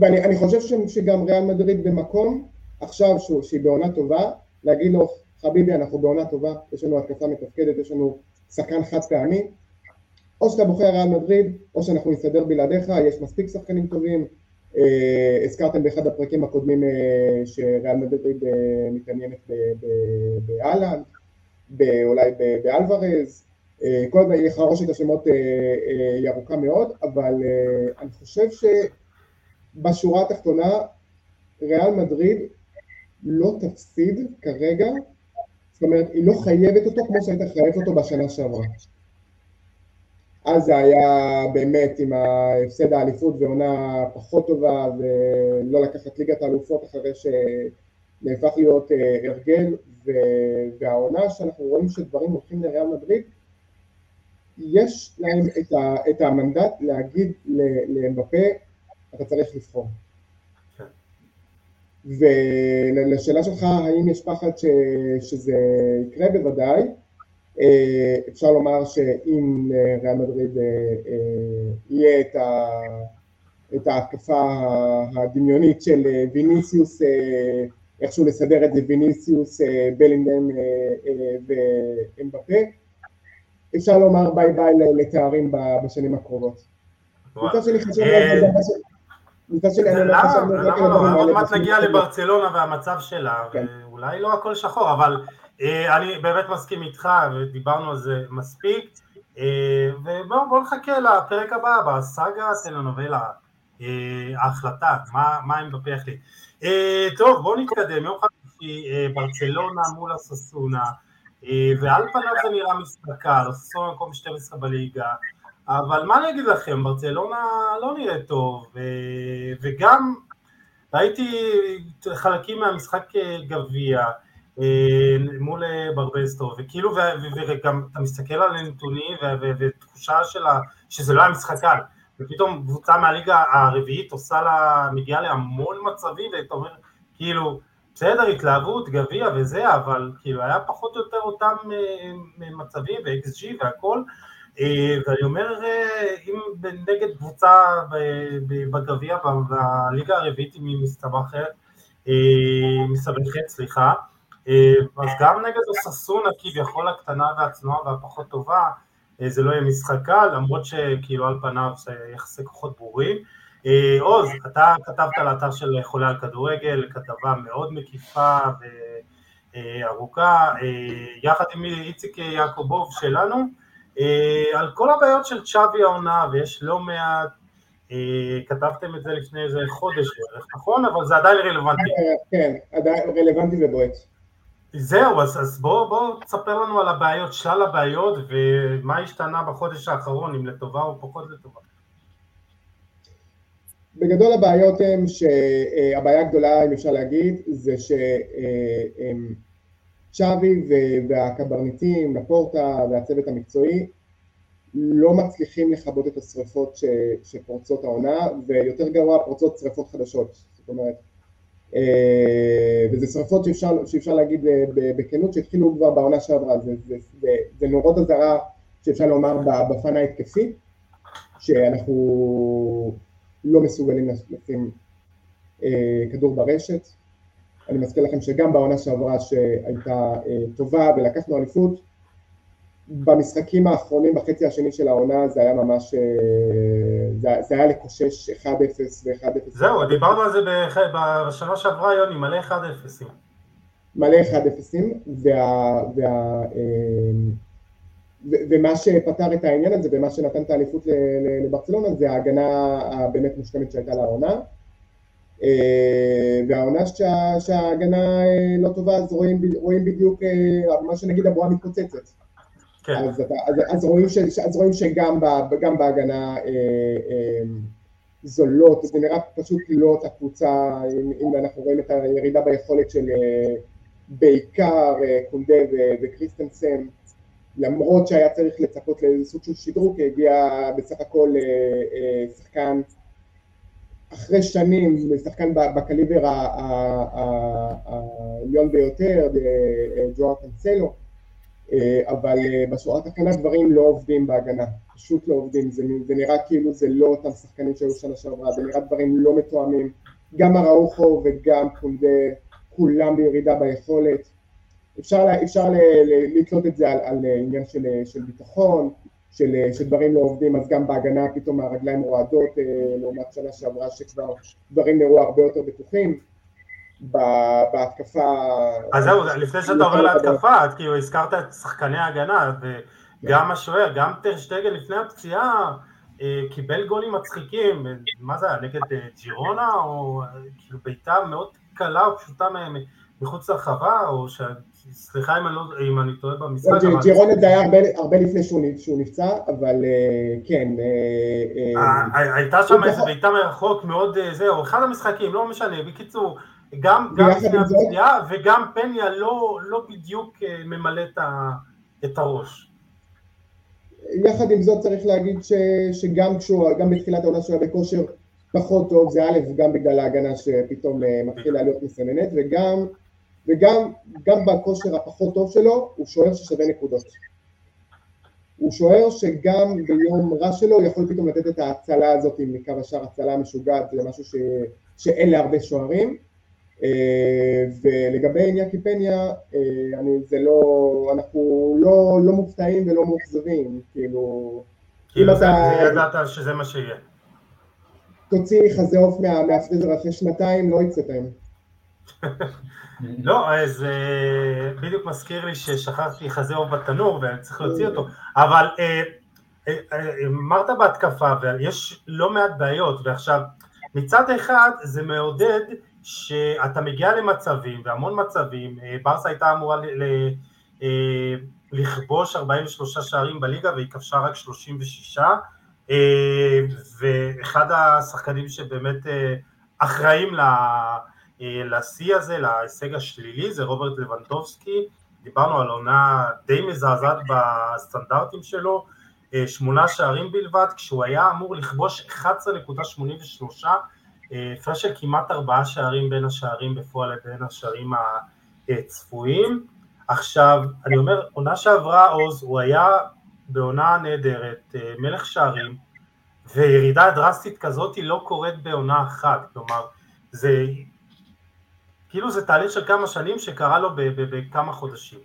ואני חושב שגם ריאל מדריד במקום, עכשיו שהוא, שהיא בעונה טובה, להגיד לו, חביבי, אנחנו בעונה טובה, יש לנו התקפה מתפקדת, יש לנו שחקן חד פעמי, או שאתה בוחר ריאל מדריד, או שאנחנו נסתדר בלעדיך, יש מספיק שחקנים טובים, אה, הזכרתם באחד הפרקים הקודמים אה, שריאל מדריד אה, מתעניינת באלנד, אולי באלוורז, אה, כל הזמן חרושת השמות אה, אה, היא ארוכה מאוד, אבל אה, אני חושב ש... בשורה התחתונה, ריאל מדריד לא תפסיד כרגע, זאת אומרת, היא לא חייבת אותו כמו שהייתה חייבת אותו בשנה שעברה. אז זה היה באמת עם ההפסד האליפות ועונה פחות טובה ולא לקחת ליגת האלופות אחרי שנהפך להיות אה, הרגל והעונה שאנחנו רואים שדברים הולכים לריאל מדריד יש להם את, המנדט להגיד לאמבפה אתה צריך לבחור. ולשאלה שלך, האם יש פחד ש... שזה יקרה? בוודאי, אה, אפשר לומר שאם ריאל מדריד אה, אה, יהיה את, ה... את ההתקפה הדמיונית של ויניסיוס, איכשהו לסדר את זה ויניסיוס, בלינגהם ואמבפה, אפשר לומר ביי ביי לתארים בשנים הקרובות. מצד שני חשוב למה? למה לא? עוד מעט נגיע לברצלונה והמצב שלה, כן. ואולי לא הכל שחור, אבל אה, אני באמת מסכים איתך, ודיברנו על זה מספיק, אה, ובואו נחכה לפרק הבא, בסאגה טלנובלה, אה, ההחלטה, מה הם בפייח לי. טוב, בואו נתקדם, יום חמישי, ברצלונה מול הססונה, ועל פניו זה נראה קל, הססונה מקום 12 בליגה, אבל מה אני אגיד לכם, ברצלונה לא נראה טוב, וגם ראיתי חלקים מהמשחק גביע, מול ברבסטו, וכאילו, וגם אתה מסתכל על הנתונים ותחושה שלה, שזה לא היה משחק קל, ופתאום קבוצה מהליגה הרביעית עושה לה, מגיעה להמון מצבים, ואתה אומר, כאילו, בסדר, התלהבות, גביע וזה, אבל כאילו היה פחות או יותר אותם מצבים ו-XG והכל, ואני אומר, אם נגד קבוצה בגביע, בליגה הרביעית, אם היא מסתבכת, מסבכת, סליחה, אז גם נגד אוססונה כביכול הקטנה והצנועה והפחות טובה, זה לא יהיה משחק קל, למרות שכאילו על פניו זה יחסי כוחות ברורים. עוז, אתה כתבת לאתר של חולה על כדורגל, כתבה מאוד מקיפה וארוכה, יחד עם איציק יעקובוב שלנו, על כל הבעיות של צ'אבי העונה, ויש לא מעט, כתבתם את זה לפני איזה חודש בערך, נכון? אבל זה עדיין רלוונטי. כן, עדיין רלוונטי ובועט. זהו, אז, אז בוא, בוא תספר לנו על הבעיות, שלל הבעיות, ומה השתנה בחודש האחרון, אם לטובה או פחות לטובה. בגדול הבעיות הן שהבעיה הגדולה, אם אפשר להגיד, זה שצ'אבי והקברניטים, לפורטה והצוות המקצועי לא מצליחים לכבות את השריפות שפורצות העונה, ויותר גרוע, פורצות שריפות חדשות. זאת אומרת, וזה שריפות שאפשר, שאפשר להגיד בכנות שהתחילו כבר בעונה שעברה, זה, זה, זה, זה נורות אזהרה שאפשר לומר בפן ההתקפי, שאנחנו לא מסוגלים לשים אה, כדור ברשת. אני מזכיר לכם שגם בעונה שעברה שהייתה אה, טובה ולקחנו אליפות, במשחקים האחרונים בחצי השני של העונה זה היה ממש, זה, זה היה לקושש 1-0 ו-1-0. זהו, דיברנו על זה בשנה שעברה, יוני, מלא 1-0. מלא 1-0, וה, וה, ומה שפתר את העניין הזה ומה שנתן את האליפות לברצלונה זה ההגנה הבאמת מושלמת שהייתה לעונה. והעונה שה, שההגנה לא טובה אז רואים, רואים בדיוק מה שנגיד הבועה מתפוצצת. כן. אז, אתה, אז, אז, רואים ש, אז רואים שגם ב, בהגנה אה, אה, זולות, זה נראה פשוט לא אותה קבוצה, אם, אם אנחנו רואים את הירידה ביכולת של אה, בעיקר אה, קונדה וקריסטנסן, למרות שהיה צריך לצפות לאיזה סוג של שדרוג, הגיע בסך הכל אה, אה, שחקן אחרי שנים, שחקן בקליבר העליון ביותר, אה, ג'ואר קנסלו, אה, אבל אה, בשורה התחתונה דברים לא עובדים בהגנה, פשוט לא עובדים, זה, זה נראה כאילו זה לא אותם שחקנים שהיו שנה שעברה, זה נראה דברים לא מתואמים, גם אראוחו וגם קונדה, כולם בירידה ביכולת, אפשר, אפשר לתלות את זה על, על עניין של, של ביטחון, של, של דברים לא עובדים, אז גם בהגנה פתאום הרגליים רועדות אה, לעומת שנה שעברה שכבר דברים נראו הרבה יותר בטוחים. בהתקפה... אז זהו, לפני שאתה עובר להתקפה, את כאילו הזכרת את שחקני ההגנה, וגם השוער, גם טרשטגל לפני הפציעה קיבל גולים מצחיקים, מה זה היה, נגד ג'ירונה, או כאילו בעיטה מאוד קלה או פשוטה מחוץ לרחבה, או. סליחה אם אני, לא, אם אני טועה במשחק. אבל... ג'ירונה זה היה הרבה, הרבה לפני שהוא, נפצע, אבל כן. הייתה שם איזה בעיטה מרחוק מאוד, זהו, אחד המשחקים, לא משנה, בקיצור, גם, גם לפני הפציעה וגם פניה לא, לא בדיוק ממלא את הראש. יחד עם זאת צריך להגיד ש, שגם כשהוא, גם בתחילת העונה שהוא היה בכושר פחות טוב, זה א', גם בגלל ההגנה שפתאום מתחילה להיות מסננת, וגם, וגם גם בכושר הפחות טוב שלו, הוא שוער ששווה נקודות. הוא שוער שגם ביום רע שלו הוא יכול פתאום לתת את ההצלה הזאת עם מקו השער, הצלה משוגעת, זה משהו ש, שאין להרבה שוערים. ולגבי איניאקי פניה, אני, זה לא, אנחנו לא, לא מופתעים ולא מאוכזבים, כאילו... כאילו אתה... ידעת שזה מה שיהיה. תוציא חזה עוף מה, מהפריזר אחרי שנתיים, לא יצא טעים. לא, זה בדיוק מזכיר לי ששכחתי חזה עוף בתנור ואני צריך להוציא אותו, אבל אמרת בהתקפה ויש לא מעט בעיות, ועכשיו מצד אחד זה מעודד שאתה מגיע למצבים, והמון מצבים, ברסה הייתה אמורה ל, ל, לכבוש 43 שערים בליגה והיא כבשה רק 36, ואחד השחקנים שבאמת אחראים לשיא הזה, להישג השלילי, זה רוברט לבנדובסקי, דיברנו על עונה די מזעזעת בסטנדרטים שלו, שמונה שערים בלבד, כשהוא היה אמור לכבוש 11.83, הפרש של כמעט ארבעה שערים בין השערים בפועל לבין השערים הצפויים. עכשיו, אני אומר, עונה שעברה עוז, הוא היה בעונה נהדרת, מלך שערים, וירידה דרסטית כזאת היא לא קורית בעונה אחת, כלומר, זה כאילו זה תהליך של כמה שנים שקרה לו בכמה חודשים.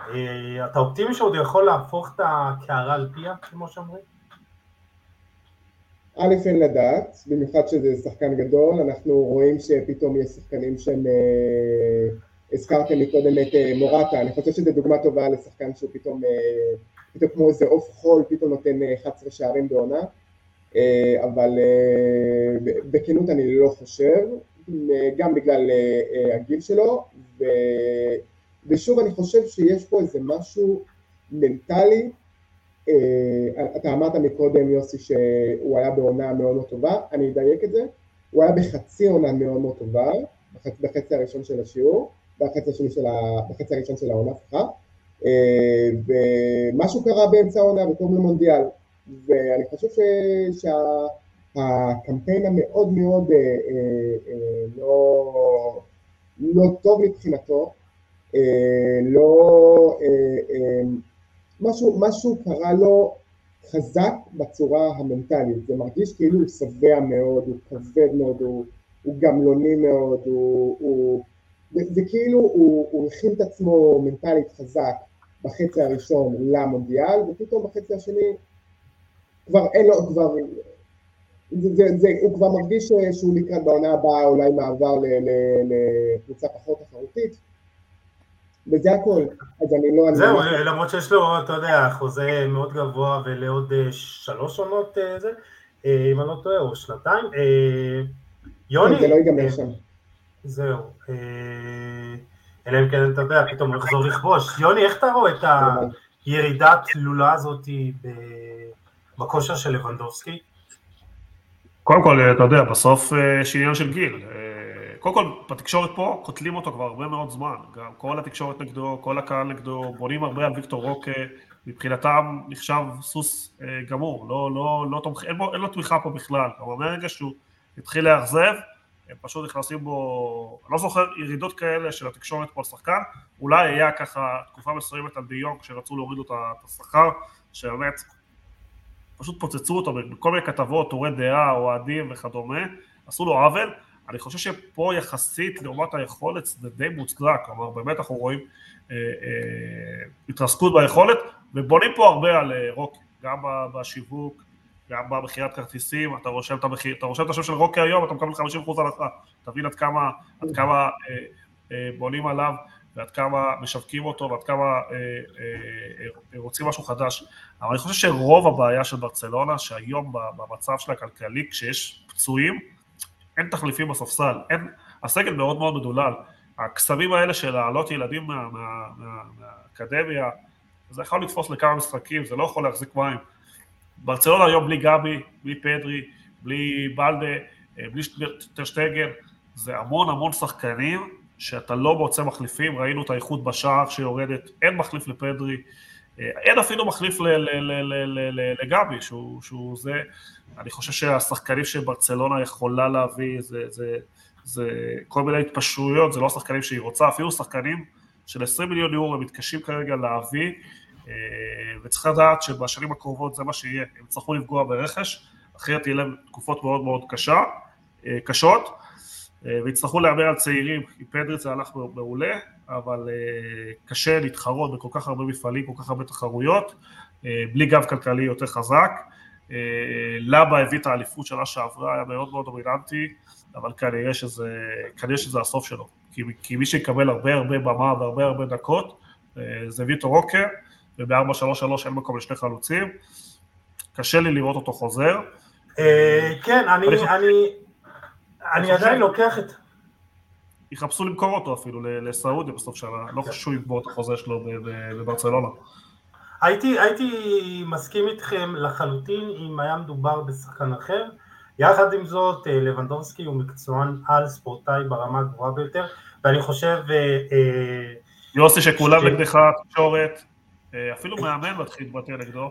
אה, אתה אופטימי שעוד יכול להפוך את הקערה על פיה, כמו שאומרים? א', אין לדעת, במיוחד שזה שחקן גדול, אנחנו רואים שפתאום יש שחקנים שהם, אה, הזכרתם מקודם את אה, מורטה, אני חושב שזו דוגמה טובה לשחקן שהוא פתאום, פתאום כמו איזה עוף חול, פתאום נותן 11 אה, שערים בעונה, אבל בכנות אני לא חושב, גם בגלל אה, הגיל שלו, ו... ושוב אני חושב שיש פה איזה משהו מנטלי, אתה אמרת מקודם יוסי שהוא היה בעונה מאוד מאוד טובה, אני אדייק את זה, הוא היה בחצי עונה מאוד מאוד טובה, בחצי, בחצי הראשון של השיעור, בחצי, השני של ה, בחצי הראשון של העונה, סליחה, ומשהו קרה באמצע העונה וקוראים למונדיאל, ואני חושב שה... הקמפיין המאוד מאוד אה, אה, אה, לא, לא טוב מבחינתו, לא, משהו, משהו קרה לו חזק בצורה המנטלית, זה מרגיש כאילו הוא שבע מאוד, הוא כבד מאוד, הוא, הוא גמלוני מאוד, הוא, הוא, זה כאילו הוא, הוא הכין את עצמו מנטלית חזק בחצי הראשון למונדיאל, ופתאום בחצי השני כבר אין לו, כבר זה, זה, זה, הוא כבר מרגיש שהוא לקראת בעונה הבאה אולי מעבר לקבוצה פחות תחרותית וזה הכל, אז אני לא... זהו, אני... למרות שיש לו, אתה יודע, חוזה מאוד גבוה ולעוד אה, שלוש עונות אה, זה, אה, אם אני לא טועה, או שנתיים. יוני... זה לא ייגמר שם. זהו. אלא אם כן, אתה יודע, פתאום הוא יחזור לכבוש. יוני, איך אתה רואה את הירידה התלולה הזאת בכושר של לבנדובסקי? קודם כל, אתה יודע, בסוף אה, יש עניין של גיל. אה, קודם כל, בתקשורת פה קוטלים אותו כבר הרבה מאוד זמן. גם כל התקשורת נגדו, כל הקהל נגדו, בונים הרבה על ויקטור רוקה. מבחינתם נחשב סוס אה, גמור, לא, לא, לא תומך, אין, בו, אין לו תמיכה פה בכלל. כלומר, מהרגע שהוא התחיל לאכזב, הם פשוט נכנסים בו, אני לא זוכר ירידות כאלה של התקשורת פה על שחקן, אולי היה ככה תקופה מסוימת על דיון כשרצו להוריד לו את השכר, שבאמת פשוט פוצצו אותו בכל מיני כתבות, טורי דעה, אוהדים וכדומה, עשו לו עוול. אני חושב שפה יחסית לעומת היכולת זה די מוצדק, כלומר באמת אנחנו רואים אה, אה, התרסקות ביכולת, ובונים פה הרבה על אה, רוקי, גם בשיווק, גם במכירת כרטיסים, אתה רושם את, המחיר, אתה רושם את השם של רוקי היום, אתה מקבל 50% הנחה, תבין עד כמה, עד כמה אה, אה, בונים עליו. ועד כמה משווקים אותו ועד כמה אה, אה, אה, רוצים משהו חדש. אבל אני חושב שרוב הבעיה של ברצלונה, שהיום במצב של הכלכלי, כשיש פצועים, אין תחליפים בספסל, אין, הסגל מאוד מאוד מדולל. הקסמים האלה של להעלות ילדים מה, מה, מה, מהאקדמיה, זה יכול לתפוס לכמה משחקים, זה לא יכול להחזיק מים. ברצלונה היום בלי גבי, בלי פדרי, בלי בלדה, אה, בלי טרשטגר, זה המון המון שחקנים שאתה לא מוצא מחליפים, ראינו את האיכות בשער שיורדת, אין מחליף לפדרי, אה, אין אפילו מחליף לגבי, שהוא, שהוא זה, אני חושב שהשחקנים שברצלונה יכולה להביא זה, זה, זה כל מיני התפשרויות, זה לא השחקנים שהיא רוצה, אפילו שחקנים של 20 מיליון יורו הם מתקשים כרגע להביא, אה, וצריך לדעת שבשנים הקרובות זה מה שיהיה, הם יצטרכו לפגוע ברכש, אחרת תהיה להם תקופות מאוד מאוד קשה, אה, קשות, ויצטרכו להמר על צעירים, כי פדריץ זה הלך מעולה, אבל אה, קשה להתחרות בכל כך הרבה מפעלים, כל כך הרבה תחרויות, אה, בלי גב כלכלי יותר חזק. לבה הביא את האליפות שנה שעברה, היה מאוד מאוד דומיננטי, אבל כנראה שזה, כנראה שזה הסוף שלו. כי, כי מי שיקבל הרבה הרבה במה והרבה הרבה דקות, זה ויטו רוקר, וב-4-3-3 אין מקום לשני חלוצים. קשה לי לראות אותו חוזר. כן, אני... אני עדיין לוקח את... יחפשו למכור אותו אפילו לסעודיה בסוף שנה, לא חשוב שהוא יגבור את החוזה שלו בברצלונה. הייתי, הייתי מסכים איתכם לחלוטין אם היה מדובר בשחקן אחר. יחד עם זאת, לבנדובסקי הוא מקצוען על ספורטאי ברמה הגבוהה ביותר, ואני חושב... יוסי שכולם נגדך, תקשורת, אפילו מאמן מתחיל להתבטא נגדו.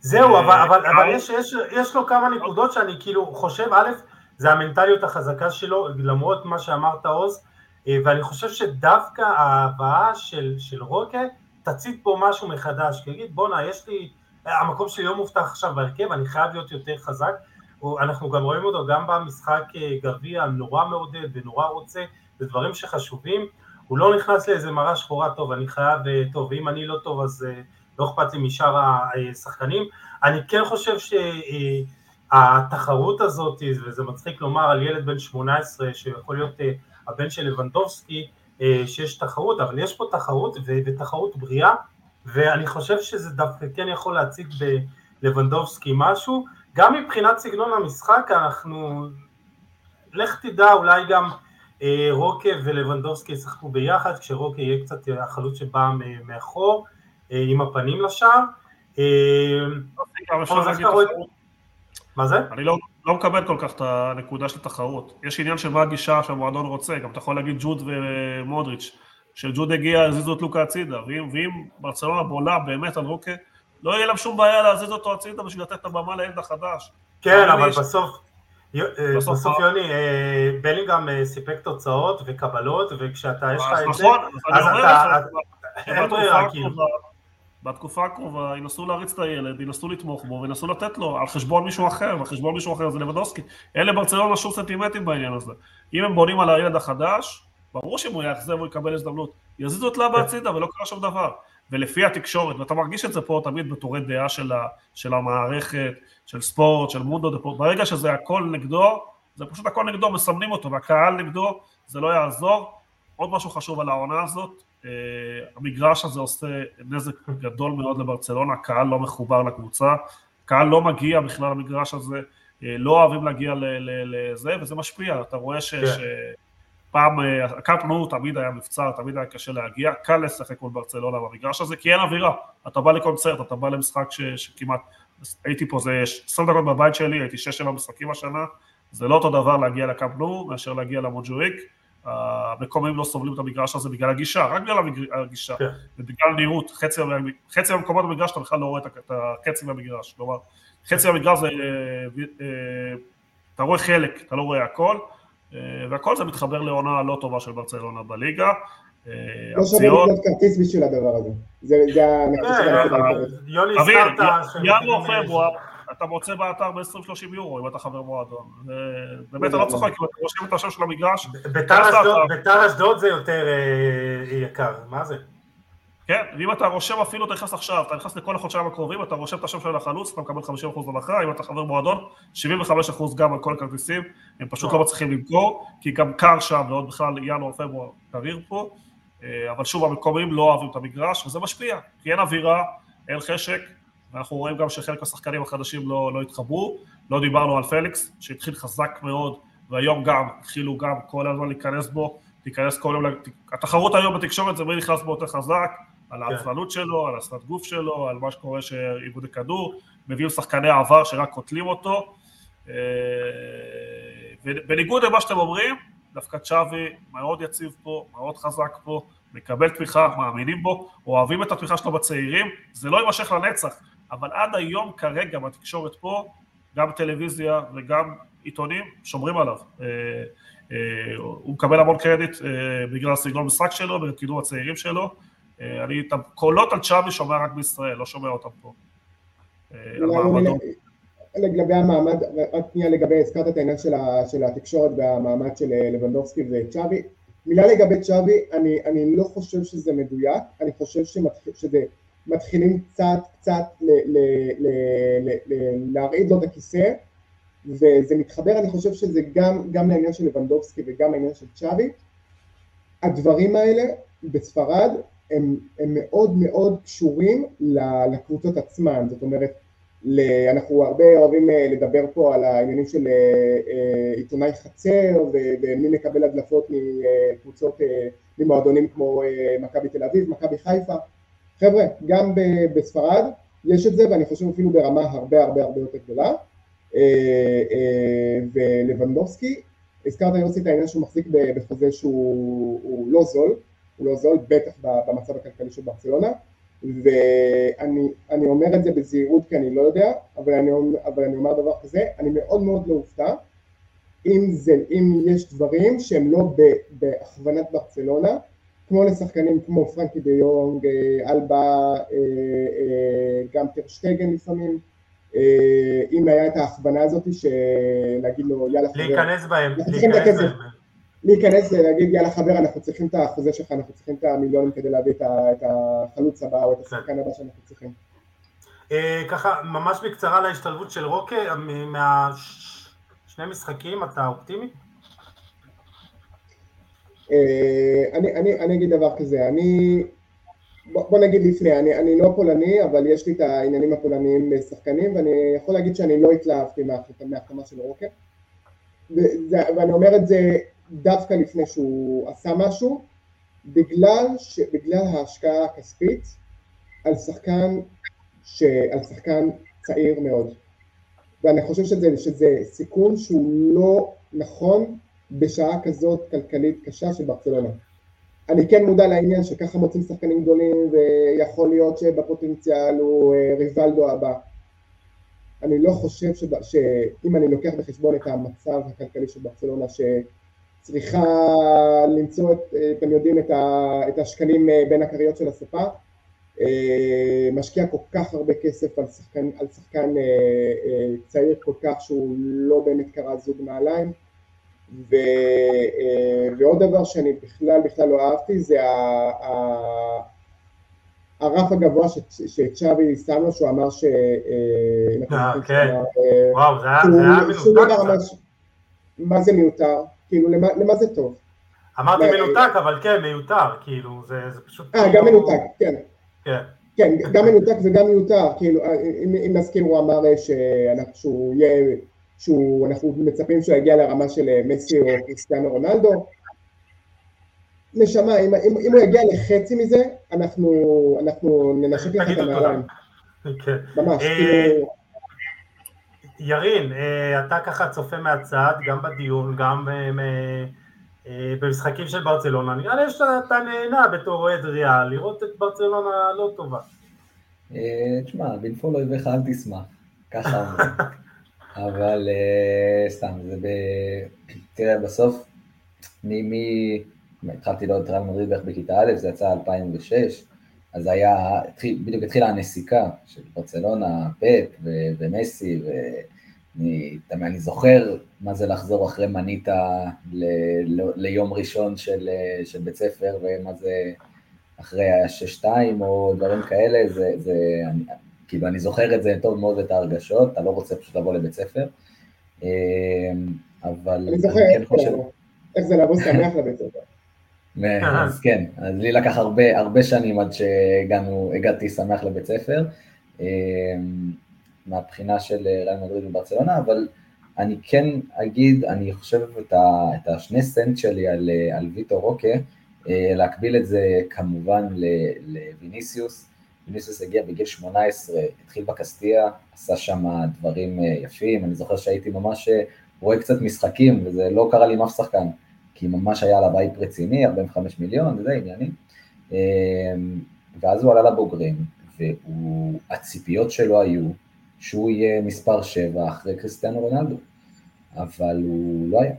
זהו, אבל, אבל, אבל יש, יש, יש לו כמה נקודות שאני כאילו חושב, א', זה המנטליות החזקה שלו, למרות מה שאמרת עוז, ואני חושב שדווקא ההבאה של, של רוקה תצית פה משהו מחדש, תגיד בואנה יש לי, המקום שלי לא מובטח עכשיו בהרכב, אני חייב להיות יותר חזק, אנחנו גם רואים אותו גם במשחק גביע, נורא מעודד ונורא רוצה, זה דברים שחשובים, הוא לא נכנס לאיזה מראה שחורה, טוב אני חייב, טוב ואם אני לא טוב אז לא אכפת לי משאר השחקנים, אני כן חושב שהתחרות הזאת, וזה מצחיק לומר על ילד בן 18 שיכול להיות הבן של לבנדובסקי, שיש תחרות, אבל יש פה תחרות ותחרות בריאה, ואני חושב שזה דווקא כן יכול להציג בלבנדובסקי משהו, גם מבחינת סגנון המשחק אנחנו, לך תדע אולי גם רוקה ולבנדובסקי ישחקו ביחד, כשרוקה יהיה קצת החלוץ שבא מאחור, עם הפנים לשער. מה זה? אני לא, לא מקבל כל כך את הנקודה של התחרות. יש עניין של מה הגישה שהמועדון רוצה, גם אתה יכול להגיד ג'וד ומודריץ', שג'וד הגיע, הזיזו את לוקה הצידה, ואם, ואם ברצלונה בולה באמת על רוקה, לא יהיה להם שום בעיה להזיז אותו הצידה בשביל לתת את הבמה לילד החדש. כן, אבל בסוף, בסוף, בסוף יוני, בלינגהם סיפק תוצאות וקבלות, וכשאתה, יש לך את זה, נכון, אז אתה, אין ברירה, כאילו. בתקופה הקרובה ינסו להריץ את הילד, ינסו לתמוך בו וינסו לתת לו על חשבון מישהו אחר, ועל חשבון מישהו אחר זה לבדוסקי. אין לברצלונה שום סנטימנטים בעניין הזה. אם הם בונים על הילד החדש, ברור שאם הוא יאכזב הוא יקבל הזדמנות. יזיזו את לבה הצידה ולא קרה שום דבר. ולפי התקשורת, ואתה מרגיש את זה פה תמיד בתורי דעה של, ה, של המערכת, של ספורט, של מונדו, ברגע שזה הכל נגדו, זה פשוט הכל נגדו, מסמנים אותו, והקהל נגדו, זה לא יעזור. עוד משהו חשוב על העונה הזאת, המגרש הזה עושה נזק גדול מאוד לברצלונה, הקהל לא מחובר לקבוצה, הקהל לא מגיע בכלל למגרש הזה, uh, לא אוהבים להגיע לזה, וזה משפיע, אתה רואה ש... כן. שפעם, אה, הקאפ נו תמיד היה מבצר, תמיד היה קשה להגיע, קל לשחק מול ברצלונה במגרש הזה, כי אין אווירה, אתה בא לקונצרט, אתה בא למשחק ש, שכמעט, הייתי פה, זה 20 דקות בבית שלי, הייתי 6-7 משחקים השנה, זה לא אותו דבר להגיע לקאפ נו מאשר להגיע למוג'וריק, המקומיים לא סובלים את המגרש הזה בגלל הגישה, רק בגלל הגישה, כן. ובגלל נראות, חצי, חצי מהמקומות במגרש אתה בכלל לא רואה את החצי מהמגרש, כלומר חצי מהמגרש זה, אה, אתה רואה חלק, אתה לא רואה הכל, אה, והכל זה מתחבר לעונה לא טובה של ברצלונה בליגה. אה, לא שווה לקנות כרטיס בשביל הדבר הזה, זה הנקודה של יוני הזכרת... ינואר פברואר אתה מוצא באתר ב-20-30 יורו אם אתה חבר מועדון. באמת, אני לא צוחק, אם אתה רושם את השם של המגרש... ביתר אשדוד זה יותר אה, יקר, מה זה? כן, ואם אתה רושם אפילו, אתה נכנס עכשיו, אתה נכנס לכל החודשיים הקרובים, אתה רושם את השם של החלוץ, אתה מקבל 50% הנחה, אם אתה חבר מועדון, 75% גם על כל הכרטיסים, הם פשוט לא מצליחים למכור, כי גם קר שם, ועוד בכלל ינואר, פברואר, קריר פה, אה, אבל שוב, המקומיים לא אוהבים את המגרש, וזה משפיע, כי אין אווירה, אין חשק, ואנחנו רואים גם שחלק מהשחקנים החדשים לא, לא התחברו, לא דיברנו על פליקס, שהתחיל חזק מאוד, והיום גם, התחילו גם כל הזמן להיכנס בו, להיכנס כל יום, התחרות היום בתקשורת זה מי נכנס בו יותר חזק, על כן. העצלנות שלו, על השפת גוף שלו, על מה שקורה שעיבודי כדור, מביאים שחקני עבר שרק קוטלים אותו, אה, בניגוד למה שאתם אומרים, דווקא צ'אבי מאוד יציב פה, מאוד חזק פה, מקבל תמיכה, מאמינים בו, אוהבים את התמיכה שלו בצעירים, זה לא יימשך לנצח, אבל עד היום כרגע בתקשורת פה, גם טלוויזיה וגם עיתונים שומרים עליו. אה, אה, הוא מקבל המון קרדיט אה, בגלל הסגנון משחק שלו ובקידום הצעירים שלו. אני את הקולות על צ'אבי שומע רק בישראל, לא שומע אותם פה. לגבי המעמד, רק שנייה לגבי, הזכרת את העניין של התקשורת והמעמד של לבנדובסקי וצ'אבי. מילה לגבי צ'אבי, אני, אני לא חושב שזה מדויק, אני חושב שזה מתחילים קצת קצת להרעיד לו את הכיסא וזה מתחבר, אני חושב שזה גם, גם לעניין של לבנדובסקי וגם לעניין של צ'אבי. הדברים האלה בספרד הם, הם מאוד מאוד קשורים לקבוצות עצמן, זאת אומרת, אנחנו הרבה אוהבים אה, לדבר פה על העניינים של אה, אה, עיתונאי חצר ומי מקבל הדלפות מקבוצות, ממועדונים כמו מכבי תל אביב, מכבי חיפה, חבר'ה, גם בספרד יש את זה, ואני חושב אפילו ברמה הרבה הרבה הרבה יותר גדולה. ולבנדובסקי, הזכרת יוסי את העניין שהוא מחזיק בחוזה שהוא לא זול, הוא לא זול, בטח במצב הכלכלי של ברצלונה, ואני אומר את זה בזהירות כי אני לא יודע, אבל אני, אבל אני אומר דבר כזה, אני מאוד מאוד לא אופתע אם, אם יש דברים שהם לא בהכוונת ברצלונה, כמו לשחקנים כמו פרנקי דה יונג, אה, אלבה, אה, אה, גם טרשטגן לפעמים, אם היה את ההכוונה הזאת שלהגיד לו יאללה חבר, להיכנס בהם, להיכנס בהם. להיכנס ולהגיד יאללה חבר אנחנו צריכים את החוזה שלך, אנחנו צריכים את המיליונים כדי להביא את החלוץ הבא או את השחקן הבא שאנחנו צריכים. ככה ממש בקצרה להשתלבות של רוקה, מהשני משחקים אתה אופטימי? אני, אני, אני אגיד דבר כזה, אני, בוא, בוא נגיד לפני, אני, אני לא פולני, אבל יש לי את העניינים הפולניים לשחקנים, ואני יכול להגיד שאני לא התלהבתי מההחתמה של רוקר, ואני אומר את זה דווקא לפני שהוא עשה משהו, בגלל, ש, בגלל ההשקעה הכספית על שחקן, ש, על שחקן צעיר מאוד. ואני חושב שזה, שזה סיכון שהוא לא נכון בשעה כזאת כלכלית קשה של ברצלונה. אני כן מודע לעניין שככה מוצאים שחקנים גדולים ויכול להיות שבפוטנציאל הוא אה, ריבלדו הבא. אני לא חושב שבא, שאם אני לוקח בחשבון את המצב הכלכלי של ברצלונה שצריכה למצוא, את, אתם יודעים, את, ה, את השקלים אה, בין הכריות של הספה, אה, משקיע כל כך הרבה כסף על שחקן, על שחקן צעיר כל כך שהוא לא באמת קרא זוג נעליים ו, אה, ועוד דבר שאני בכלל בכלל לא אהבתי זה ה, ה, הרף הגבוה שצ'אבי שם לו, שהוא אמר ש... אה, אה, כן, וואו, זה היה מנותק. מה זה מיותר? כאילו, למה זה טוב? אמרתי מנותק, אבל כן, מיותר, כאילו, זה פשוט... אה, גם כאילו- מנותק, כן. כן. כן, גם מנותק וגם מיותר, כאילו, אם נזכיר הוא אמר שהוא יהיה שאנחנו מצפים שהוא יגיע לרמה של אה, מסי או קריסטיאנו רונלדו. נשמה, אם, אם, אם הוא יגיע לחצי מזה, אנחנו, אנחנו ננשק לך את הנעליים. כן. ממש, אה, כאילו... ירין, אה, אתה ככה צופה מהצד, גם בדיון, גם במשחקים של ברצלונה, נראה לי שאתה נהנה בתור אוהד ריאל, לראות את ברצלונה לא טובה. תשמע, בנפול אויביך אל תשמח, ככה. אבל uh, סתם, זה ב... תראה, בסוף, מי... התחלתי לראות את ריאל בערך בכיתה א', זה יצא 2006, אז היה, בדיוק התחילה הנסיקה של ברצלונה, פפ ו- ומסי, ואני אני זוכר מה זה לחזור אחרי מניטה ל- ל- ליום ראשון של, של בית ספר, ומה זה אחרי ה-6-2 או דברים כאלה, זה, זה, אני, כאילו אני זוכר את זה טוב מאוד את ההרגשות, אתה לא רוצה פשוט לבוא לבית ספר, אמ, אבל... אני זוכר כן חושב... איך זה לבוא שמח לבית ספר. אז כן, אז לי לקח הרבה, הרבה שנים עד שהגענו, הגעתי שמח לבית ספר, אמ, מהבחינה של ריאל מדריד וברצלונה, אבל אני כן אגיד, אני חושב את, ה, את השני סנט שלי על, על ויטו רוקה, אה, להקביל את זה כמובן לוויניסיוס, ויניסיוס הגיע בגיל 18, התחיל בקסטיה, עשה שם דברים אה, יפים, אני זוכר שהייתי ממש אה, רואה קצת משחקים, וזה לא קרה לי עם אף שחקן, כי ממש היה עליו אייפ רציני, 45 מיליון, וזה עניינים. אמ, ואז הוא עלה לבוגרים, והציפיות שלו היו שהוא יהיה מספר 7 אחרי קריסטיאנו רונלדו, אבל הוא לא היה,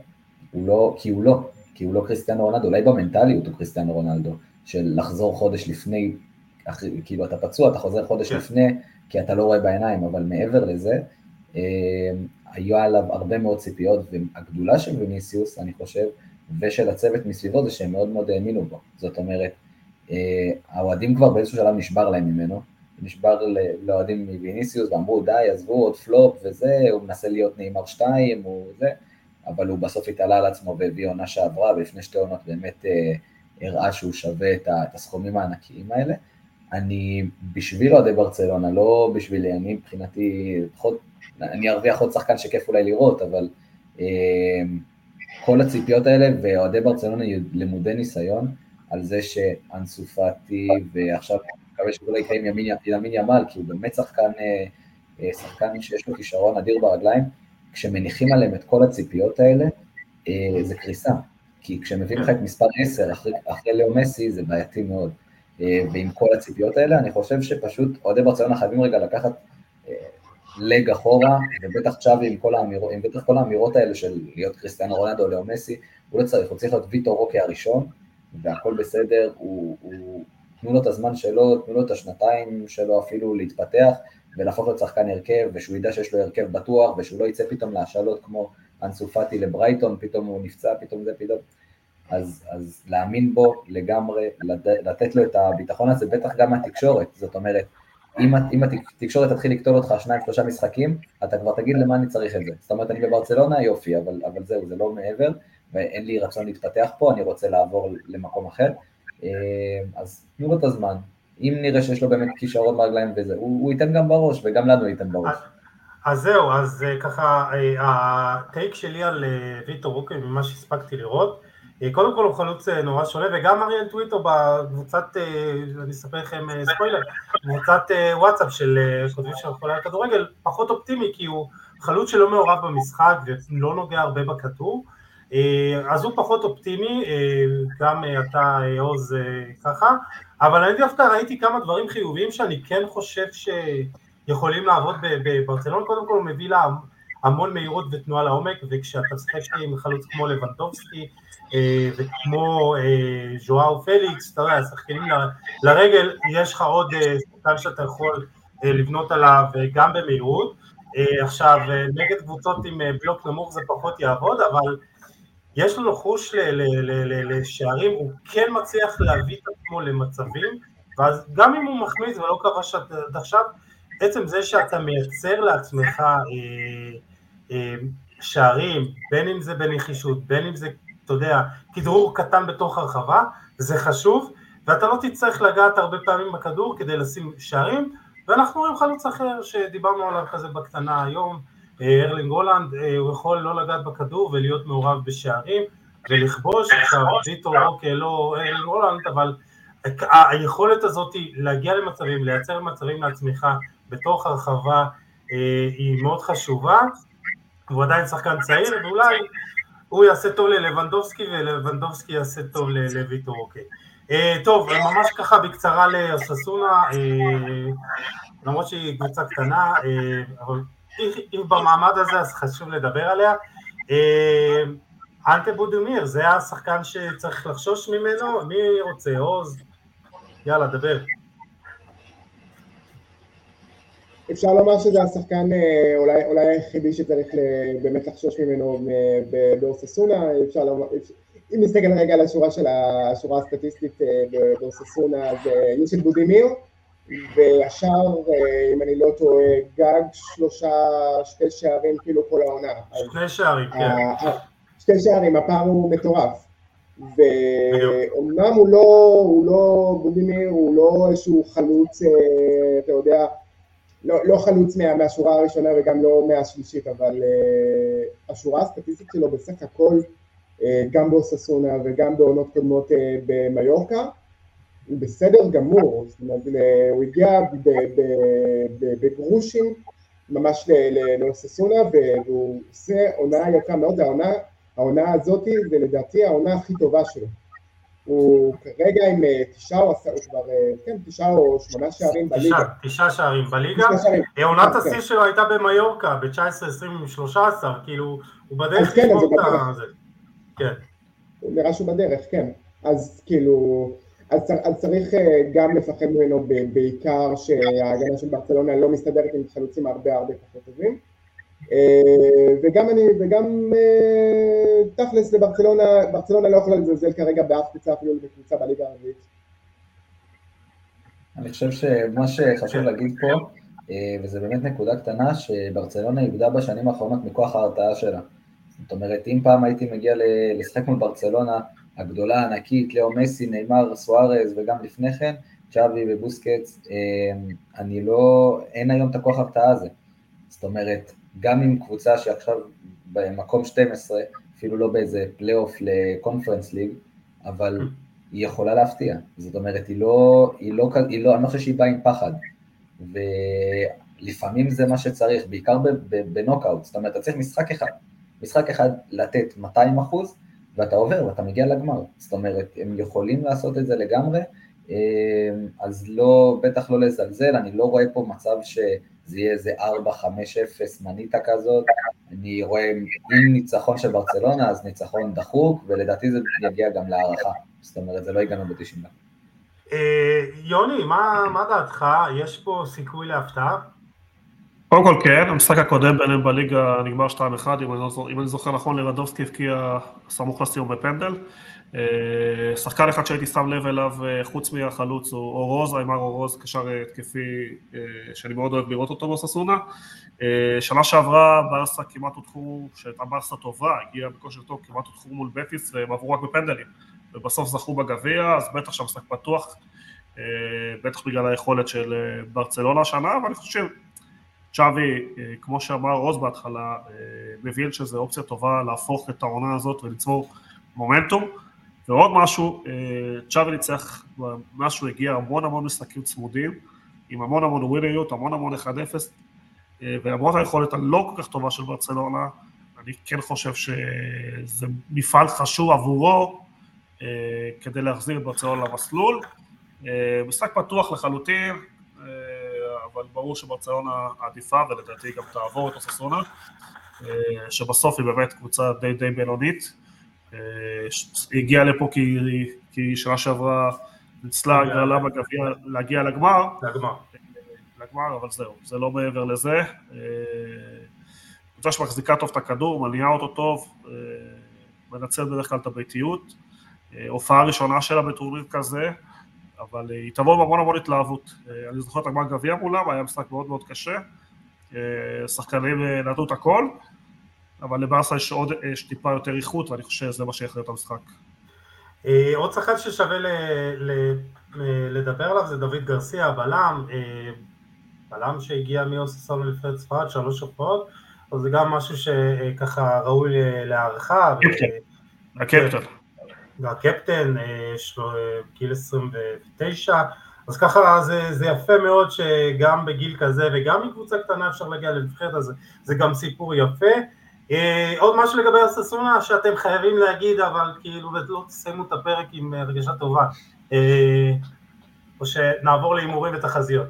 הוא לא, כי הוא לא, כי הוא לא קריסטיאנו רונלדו, אולי במנטליות הוא קריסטיאנו רונלדו, של לחזור חודש לפני כאילו אתה פצוע, אתה חוזר חודש כן. לפני, כי אתה לא רואה בעיניים, אבל מעבר לזה, אה, היו עליו הרבה מאוד ציפיות, והגדולה של ויניסיוס, אני חושב, ושל הצוות מסביבו, זה שהם מאוד מאוד האמינו בו. זאת אומרת, אה, האוהדים כבר באיזשהו שלב נשבר להם ממנו, נשבר לאוהדים מוויניסיוס, ואמרו, די, עזבו עוד פלופ וזה, הוא מנסה להיות נאמר שתיים, הוא זה, אבל הוא בסוף התעלה על עצמו והביא עונה שעברה, ולפני שתי עונות באמת אה, הראה שהוא שווה את הסכומים הענקיים האלה. אני בשביל אוהדי ברצלונה, לא בשבילי, אני מבחינתי, לפחות, אני ארוויח עוד שחקן שכיף אולי לראות, אבל אה, כל הציפיות האלה, ואוהדי ברצלונה למודי ניסיון, על זה שאנסו פאטי, ועכשיו אני מקווה שאולי יקרה עם ימין ימל, כי הוא באמת שחקן אה, אה, שחקן שיש לו כישרון אדיר ברגליים, כשמניחים עליהם את כל הציפיות האלה, אה, זה קריסה. כי כשמביאים לך את מספר 10 אחרי, אחרי לאו מסי, זה בעייתי מאוד. ועם כל הציפיות האלה, אני חושב שפשוט אוהדי ברצלונה חייבים רגע לקחת לג אחורה, ובטח צ'אבי עם כל האמירות, עם בטח כל האמירות האלה של להיות קריסטיאנו רונדו או לאו מסי, הוא לא צריך, הוא צריך להיות ויטור רוקי הראשון, והכל בסדר, הוא, הוא, תנו לו את הזמן שלו, תנו לו את השנתיים שלו אפילו להתפתח, ולהפוך להיות שחקן הרכב, ושהוא ידע שיש לו הרכב בטוח, ושהוא לא יצא פתאום להשאלות כמו אנסופטי לברייטון, פתאום הוא נפצע, פתאום זה, פתאום... אז, אז להאמין בו לגמרי, לתת לו את הביטחון הזה, בטח גם מהתקשורת, זאת אומרת, אם, אם התקשורת תתחיל לקטול אותך שניים שלושה משחקים, אתה כבר תגיד למה אני צריך את זה. זאת אומרת, אני בברצלונה, יופי, אבל, אבל זהו, זה לא מעבר, ואין לי רצון להתפתח פה, אני רוצה לעבור למקום אחר. אה, אז תנו לו את הזמן. אם נראה שיש לו באמת כישרון ברגליים וזה, הוא, הוא ייתן גם בראש, וגם לנו ייתן בראש. אז זהו, אז אה, ככה, אה, הטייק שלי על ויטור רוקי, ממה שהספקתי לראות, קודם כל הוא חלוץ נורא שונה, וגם אריאל טוויטו בקבוצת, אני אספר לכם ספוילר, קבוצת וואטסאפ של כותבים של חולי הכדורגל, פחות אופטימי, כי הוא חלוץ שלא מעורב במשחק ולא נוגע הרבה בכדור, אז הוא פחות אופטימי, גם אתה עוז ככה, אבל אני דווקא ראיתי כמה דברים חיוביים שאני כן חושב שיכולים לעבוד בברצלון, קודם כל הוא מביא לה המון מהירות ותנועה לעומק, וכשאתה משחק עם חלוץ כמו לבנטובסקי וכמו ז'ואאו פליקס, אתה יודע, שחקנים לרגל, יש לך עוד שחקן שאתה יכול לבנות עליו גם במהירות. עכשיו, נגד קבוצות עם בלוק נמוך זה פחות יעבוד, אבל יש לו חוש לשערים, הוא כן מצליח להביא את עצמו למצבים, ואז גם אם הוא מחמיץ ולא כבש עד עכשיו, עצם זה שאתה מייצר לעצמך אה, אה, שערים, בין אם זה בנחישות, בין אם זה, אתה יודע, כדרור קטן בתוך הרחבה, זה חשוב, ואתה לא תצטרך לגעת הרבה פעמים בכדור כדי לשים שערים, ואנחנו רואים חלוץ אחר שדיברנו עליו כזה בקטנה היום, ארלינג הולנד, אה, הוא יכול לא לגעת בכדור ולהיות מעורב בשערים ולכבוש, עכשיו ויטור אוקיי לא ארלינג הולנד, אבל היכולת הזאת להגיע למצבים, לייצר מצבים לעצמך בתוך הרחבה אה, היא מאוד חשובה, הוא עדיין שחקן צעיר ואולי הוא יעשה טוב ללבנדובסקי ולבנדובסקי יעשה טוב לויטור אוקיי. אה, טוב, ממש ככה בקצרה לאססונה, למרות שהיא קבוצה קטנה, אבל אם במעמד הזה אז חשוב לדבר עליה. אה, אנטה בודומיר, זה השחקן שצריך לחשוש ממנו? מי רוצה? עוז? יאללה, דבר. אפשר לומר שזה השחקן אה, אולי, אולי היחידי שצריך באמת לחשוש ממנו באורססונה, אפשר לומר, אם נסתכל רגע על השורה של השורה הסטטיסטית אה, באורססונה, אז יוסף בודימיר, אה, אם אני לא טועה, גג שלושה, שתי שערים כאילו כל העונה. שני שערים, כן. שתי שערים, הפער הוא מטורף. ואומנם הוא לא, הוא לא, בודימיר הוא לא איזשהו חלוץ, אה, אתה יודע, לא, לא חלוץ מה, מהשורה הראשונה וגם לא מהשלישית, אבל uh, השורה הסטטיסטית שלו בסך הכל, uh, גם באוססונה וגם בעונות קודמות uh, במיורקה, הוא בסדר גמור, זאת אומרת, הוא הגיע בגרושים ממש לאוססונה והוא עושה עונה יפה מאוד, העונה, העונה הזאת זה לדעתי העונה הכי טובה שלו. הוא כרגע עם אה, תשעה או עשרה, הוא כבר, אה, כן, תשעה או שמונה שערים בליגה. תשעה שערים בליגה. אה, עונת השיא שלו הייתה במיורקה, ב-19-20 עם 13, כאילו, הוא בדרך כן, לשמור את זה. כן. נראה שהוא בדרך, כן. אז כאילו, אז, אז צריך גם לפחד ממנו בעיקר שההגנה של ברצלונה לא מסתדרת עם חלוצים הרבה הרבה פחות טובים וגם אני, וגם אה, תכלס לברצלונה, ברצלונה לא יכולה לזלזל כרגע באף קבוצה אפילו בקבוצה בליגה הערבית. אני חושב שמה שחשוב להגיד פה, וזה באמת נקודה קטנה, שברצלונה איבדה בשנים האחרונות מכוח ההרתעה שלה. זאת אומרת, אם פעם הייתי מגיע לשחק מול ברצלונה, הגדולה, הענקית, לאו מסי, נאמר, סוארז וגם לפני כן, צ'אבי ובוסקץ, אמ, אני לא, אין היום את הכוח הרתעה הזה. זאת אומרת, גם עם קבוצה שעכשיו במקום 12, אפילו לא באיזה פלייאוף לקונפרנס ליג, אבל היא יכולה להפתיע. זאת אומרת, היא לא, היא לא, היא לא, אני לא חושב שהיא באה עם פחד. לפעמים זה מה שצריך, בעיקר בנוקאוט, זאת אומרת, אתה צריך משחק אחד, משחק אחד לתת 200 אחוז, ואתה עובר ואתה מגיע לגמר, זאת אומרת, הם יכולים לעשות את זה לגמרי, אה, אז לא, בטח לא לזלזל, אני לא רואה פה מצב שזה יהיה איזה 4-5-0 מניטה כזאת, אני רואה אם ניצחון של ברצלונה, אז ניצחון דחוק, ולדעתי זה יגיע גם להערכה, זאת אומרת, זה לא יגענו ב-90 אה, יוני, מה, מה דעתך? יש פה סיכוי להפתעה? קודם כל כן, המשחק הקודם ביניהם בליגה נגמר 2-1, אם, לא אם אני זוכר נכון, לרדובסקי הבקיע סמוך לסיום בפנדל. אה, שחקן אחד שהייתי שם לב אליו, אה, חוץ מהחלוץ, הוא אורוז, איימר אורוז, קשר התקפי שאני מאוד אוהב לראות אותו בססונה. שנה שעברה ברסה כמעט הודחו, שהייתה ברסה טובה, הגיעה בכושר טוב, כמעט הודחו מול בטיס והם עברו רק בפנדלים. ובסוף זכו בגביע, אז בטח שהמשחק פתוח, אה, בטח בגלל היכולת של אה, ברצלונה השנה, אבל אני חושב צ'אבי, אה, כמו שאמר רוז בהתחלה, מבין שזו אופציה טובה להפוך את העונה הזאת וליצור מומנטום. ועוד משהו, צ'אבי ניצח, מאז שהוא הגיע המון המון משחקים צמודים, עם המון המון ווינריות, המון המון 1-0, ולמרות היכולת הלא כל כך טובה של ברצלונה, אני כן חושב שזה מפעל חשוב עבורו אה, כדי להחזיר את ברצלונה למסלול. אה, משחק פתוח לחלוטין, אה, אבל ברור שברצלונה עדיפה ולדעתי גם תעבור את אוססונה, שבסוף היא באמת קבוצה די די בינונית. היא הגיעה לפה כי, כי שנה שעברה ניצלה הגרלה בגביע להגיע לגמר. לגמר. לגמר, אבל זהו, זה לא מעבר לזה. קבוצה שמחזיקה טוב את הכדור, מניעה אותו טוב, מנצל בדרך כלל את הביתיות. אה, הופעה ראשונה שלה בטורניר כזה, אבל אה, היא תבוא בהמון המון התלהבות. אה, אני זוכר את הגמר גביע מולם, היה משחק מאוד מאוד קשה, שחקנים נתנו את הכל, אבל לברסה יש עוד יש טיפה יותר איכות, ואני חושב שזה מה שיכול להיות המשחק. עוד שחקן ששווה ל, ל, לדבר עליו זה דוד גרסיה, הבלם, בלם שהגיע מאוססון לנבחרת ספרד, שלוש הופעות, אז זה גם משהו שככה ראוי להערכה. הקפטן. והקפטן, אה, יש לו אה, גיל 29, אז ככה זה, זה יפה מאוד שגם בגיל כזה וגם מקבוצה קטנה אפשר להגיע לנבחרת, אז זה גם סיפור יפה. אה, עוד משהו לגבי הססונה שאתם חייבים להגיד, אבל כאילו לא תסיימו את הפרק עם הרגשה טובה, או שנעבור להימורים ותחזיות.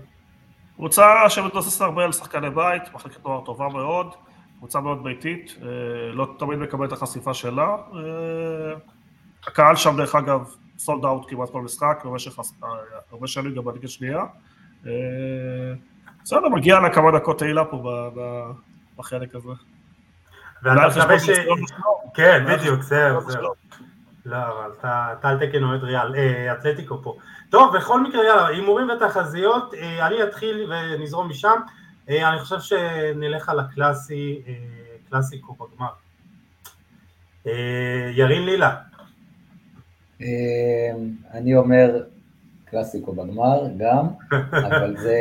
קבוצה שמתבססת הרבה על שחקני בית, מחלקת נוער טובה מאוד, קבוצה מאוד ביתית, לא תמיד מקבלת את החשיפה שלה. הקהל שם דרך אגב סולד אאוט כמעט כל משחק במשך הרבה שנים גם בליגה שנייה. אה, בסדר, מגיע לה כמה דקות תהילה פה בחלק הזה. ואתה מקווה ש... כן, בדיוק, זהו, זהו. לא, אבל אתה על תקן אוהד ריאל, אה, אתלטיקו פה. טוב, בכל מקרה, יאללה, הימורים ותחזיות, אה, אני אתחיל ונזרום משם. אני חושב שנלך על הקלאסי, קלאסיקו בגמר. ירין לילה. אני אומר קלאסיקו בגמר גם, אבל זה,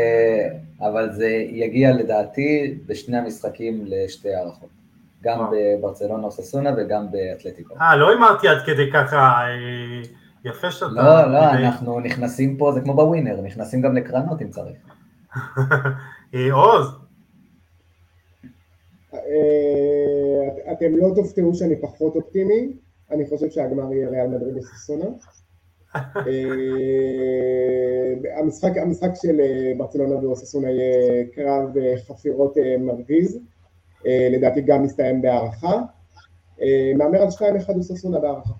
אבל זה יגיע לדעתי בשני המשחקים לשתי הערכות. גם בברצלונה אוססונה וגם באתלטיקו. אה, לא הימרתי עד כדי ככה, אה, יפה שאתה... לא, לא, אנחנו נכנסים פה, זה כמו בווינר, נכנסים גם לקרנות אם צריך. אה, עוז. אה, אתם לא תופתעו שאני פחות אופטימי, אני חושב שהגמר יהיה ריאל מדריד וססונה. אה, המשחק, של ברצלונה ואוססונה יהיה קרב חפירות מרגיז, לדעתי גם מסתיים בהערכה. מהמר על 2-1 אוססונה בהערכה.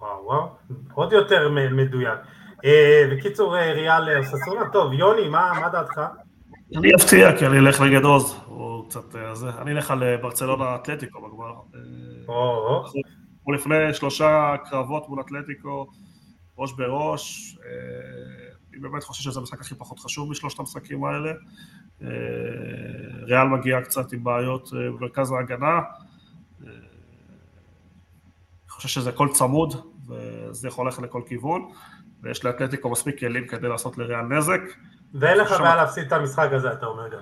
וואו וואו, עוד יותר מדויק. בקיצור, ריאל אוססונה, טוב, יוני, מה, מה דעתך? אני אפתיע, כי אני אלך נגד עוז, הוא קצת זה, אני אלך על ברצלונה אתלטיקו בגמר. כמו לפני שלושה קרבות מול אתלטיקו, ראש בראש, אה, אני באמת חושב שזה המשחק הכי פחות חשוב משלושת המשחקים האלה. אה, ריאל מגיעה קצת עם בעיות אה, במרכז ההגנה. אני חושב שזה הכל צמוד, וזה יכול ללכת לכל כיוון, ויש לאתלטיקו מספיק כלים כדי לעשות לריאל נזק. ואין לך בעיה להפסיד את המשחק הזה, אתה אומר גם.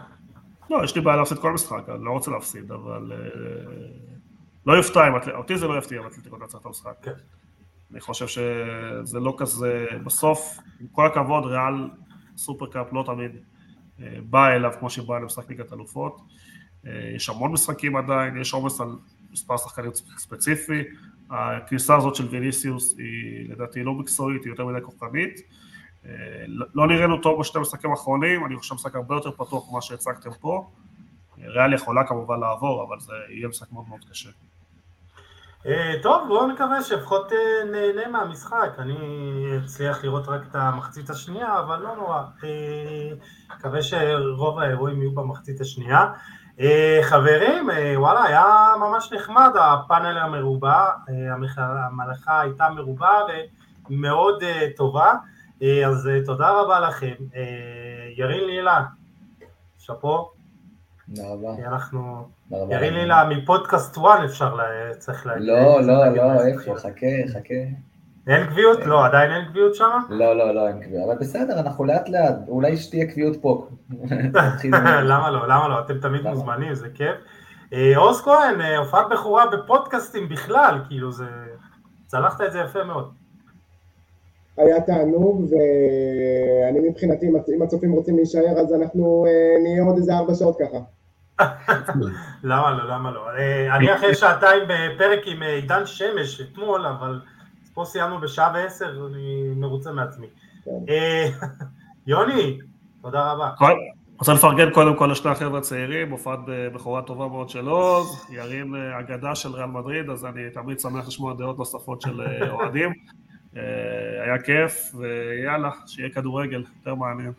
לא, יש לי בעיה להפסיד כל משחק, אני לא רוצה להפסיד, אבל לא יופתע אם, אותי זה לא יפתיע אם אתלטיקו תנצח את המשחק. כן. אני חושב שזה לא כזה, בסוף, עם כל הכבוד, ריאל סופרקאפ לא תמיד בא אליו כמו שבא למשחק ליגת אלופות. יש המון משחקים עדיין, יש עומס על מספר שחקנים ספציפי. הכניסה הזאת של ויניסיוס היא לדעתי לא מקצועית, היא יותר מדי כוחנית. לא נראינו טוב בשתי משחקים האחרונים, אני חושב משחק הרבה יותר פתוח ממה שהצגתם פה. ריאל יכולה כמובן לעבור, אבל זה יהיה משחק מאוד מאוד קשה. אה, טוב, בואו נקווה שלפחות אה, נהנה מהמשחק. אני אצליח לראות רק את המחצית השנייה, אבל לא נורא. אה, מקווה שרוב האירועים יהיו במחצית השנייה. חברים, וואלה, היה ממש נחמד הפאנל המרובע, המלאכה הייתה מרובה ומאוד טובה, אז תודה רבה לכם. ירין לילה, שאפו. תודה רבה. אנחנו... ירין לילה מפודקאסט 1 אפשר, צריך להגיד. לא, לא, לא, איפה, חכה, חכה. אין קביעות? לא, עדיין אין קביעות שם? לא, לא, לא, אין קביעות, אבל בסדר, אנחנו לאט לאט, אולי שתהיה קביעות פה. למה לא, למה לא, אתם תמיד מוזמנים, זה כיף. אה, עוז כהן, אה, הופעת בכורה בפודקאסטים בכלל, כאילו זה... צלחת את זה יפה מאוד. היה תענוג, ואני מבחינתי, אם הצופים רוצים להישאר, אז אנחנו אה, נהיה עוד איזה ארבע שעות ככה. למה לא, למה לא? אה, אני אחרי שעתיים בפרק עם אה, עידן שמש אתמול, אבל פה סיימנו בשעה ועשר, אני מרוצה מעצמי. כן. יוני, תודה רבה. רוצה לפרגן קודם כל לשני החבר'ה הצעירים, הופעת בכורה טובה מאוד של עוז, ירין אגדה של ריאל מדריד, אז אני תמיד שמח לשמוע דעות נוספות של אוהדים. אה, היה כיף, ויאללה, שיהיה כדורגל, יותר מעניין.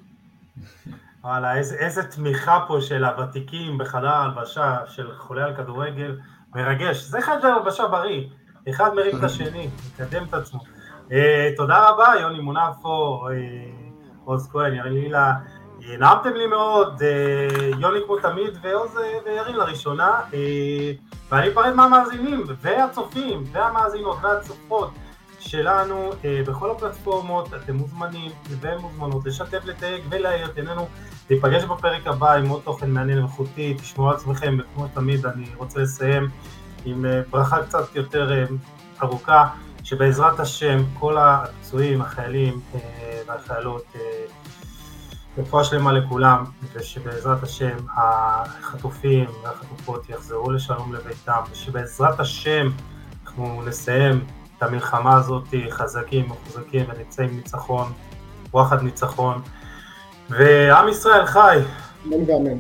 וואלה, איזה, איזה תמיכה פה של הוותיקים בחדר ההלבשה, של חולי על כדורגל, מרגש. זה חדר הלבשה בריא, אחד מרים את השני, מקדם את עצמו. Uh, תודה רבה, יוני מונפו, uh, עוז כהן, ירין לילה, נעמתם לי מאוד, uh, יוני כמו תמיד, ועוז uh, וירין לראשונה, uh, ואני אפרד מהמאזינים, והצופים, והמאזינות, והצופות. שלנו אה, בכל הפלטפורמות, אתם מוזמנים ומוזמנות לשתף, לתייג ולהעיר את עינינו. ניפגש בפרק הבא עם עוד תוכן מעניין ואיכותי, תשמעו על עצמכם, וכמו תמיד אני רוצה לסיים עם אה, ברכה קצת יותר אה, ארוכה, שבעזרת השם כל הפצועים, החיילים אה, והחיילות, אה, רפואה שלמה לכולם, ושבעזרת השם החטופים והחטופות יחזרו לשלום לביתם, ושבעזרת השם אנחנו נסיים את המלחמה הזאת חזקים, מחוזקים ונצא עם ניצחון, וואחד ניצחון, ועם ישראל חי. אמן ואמן.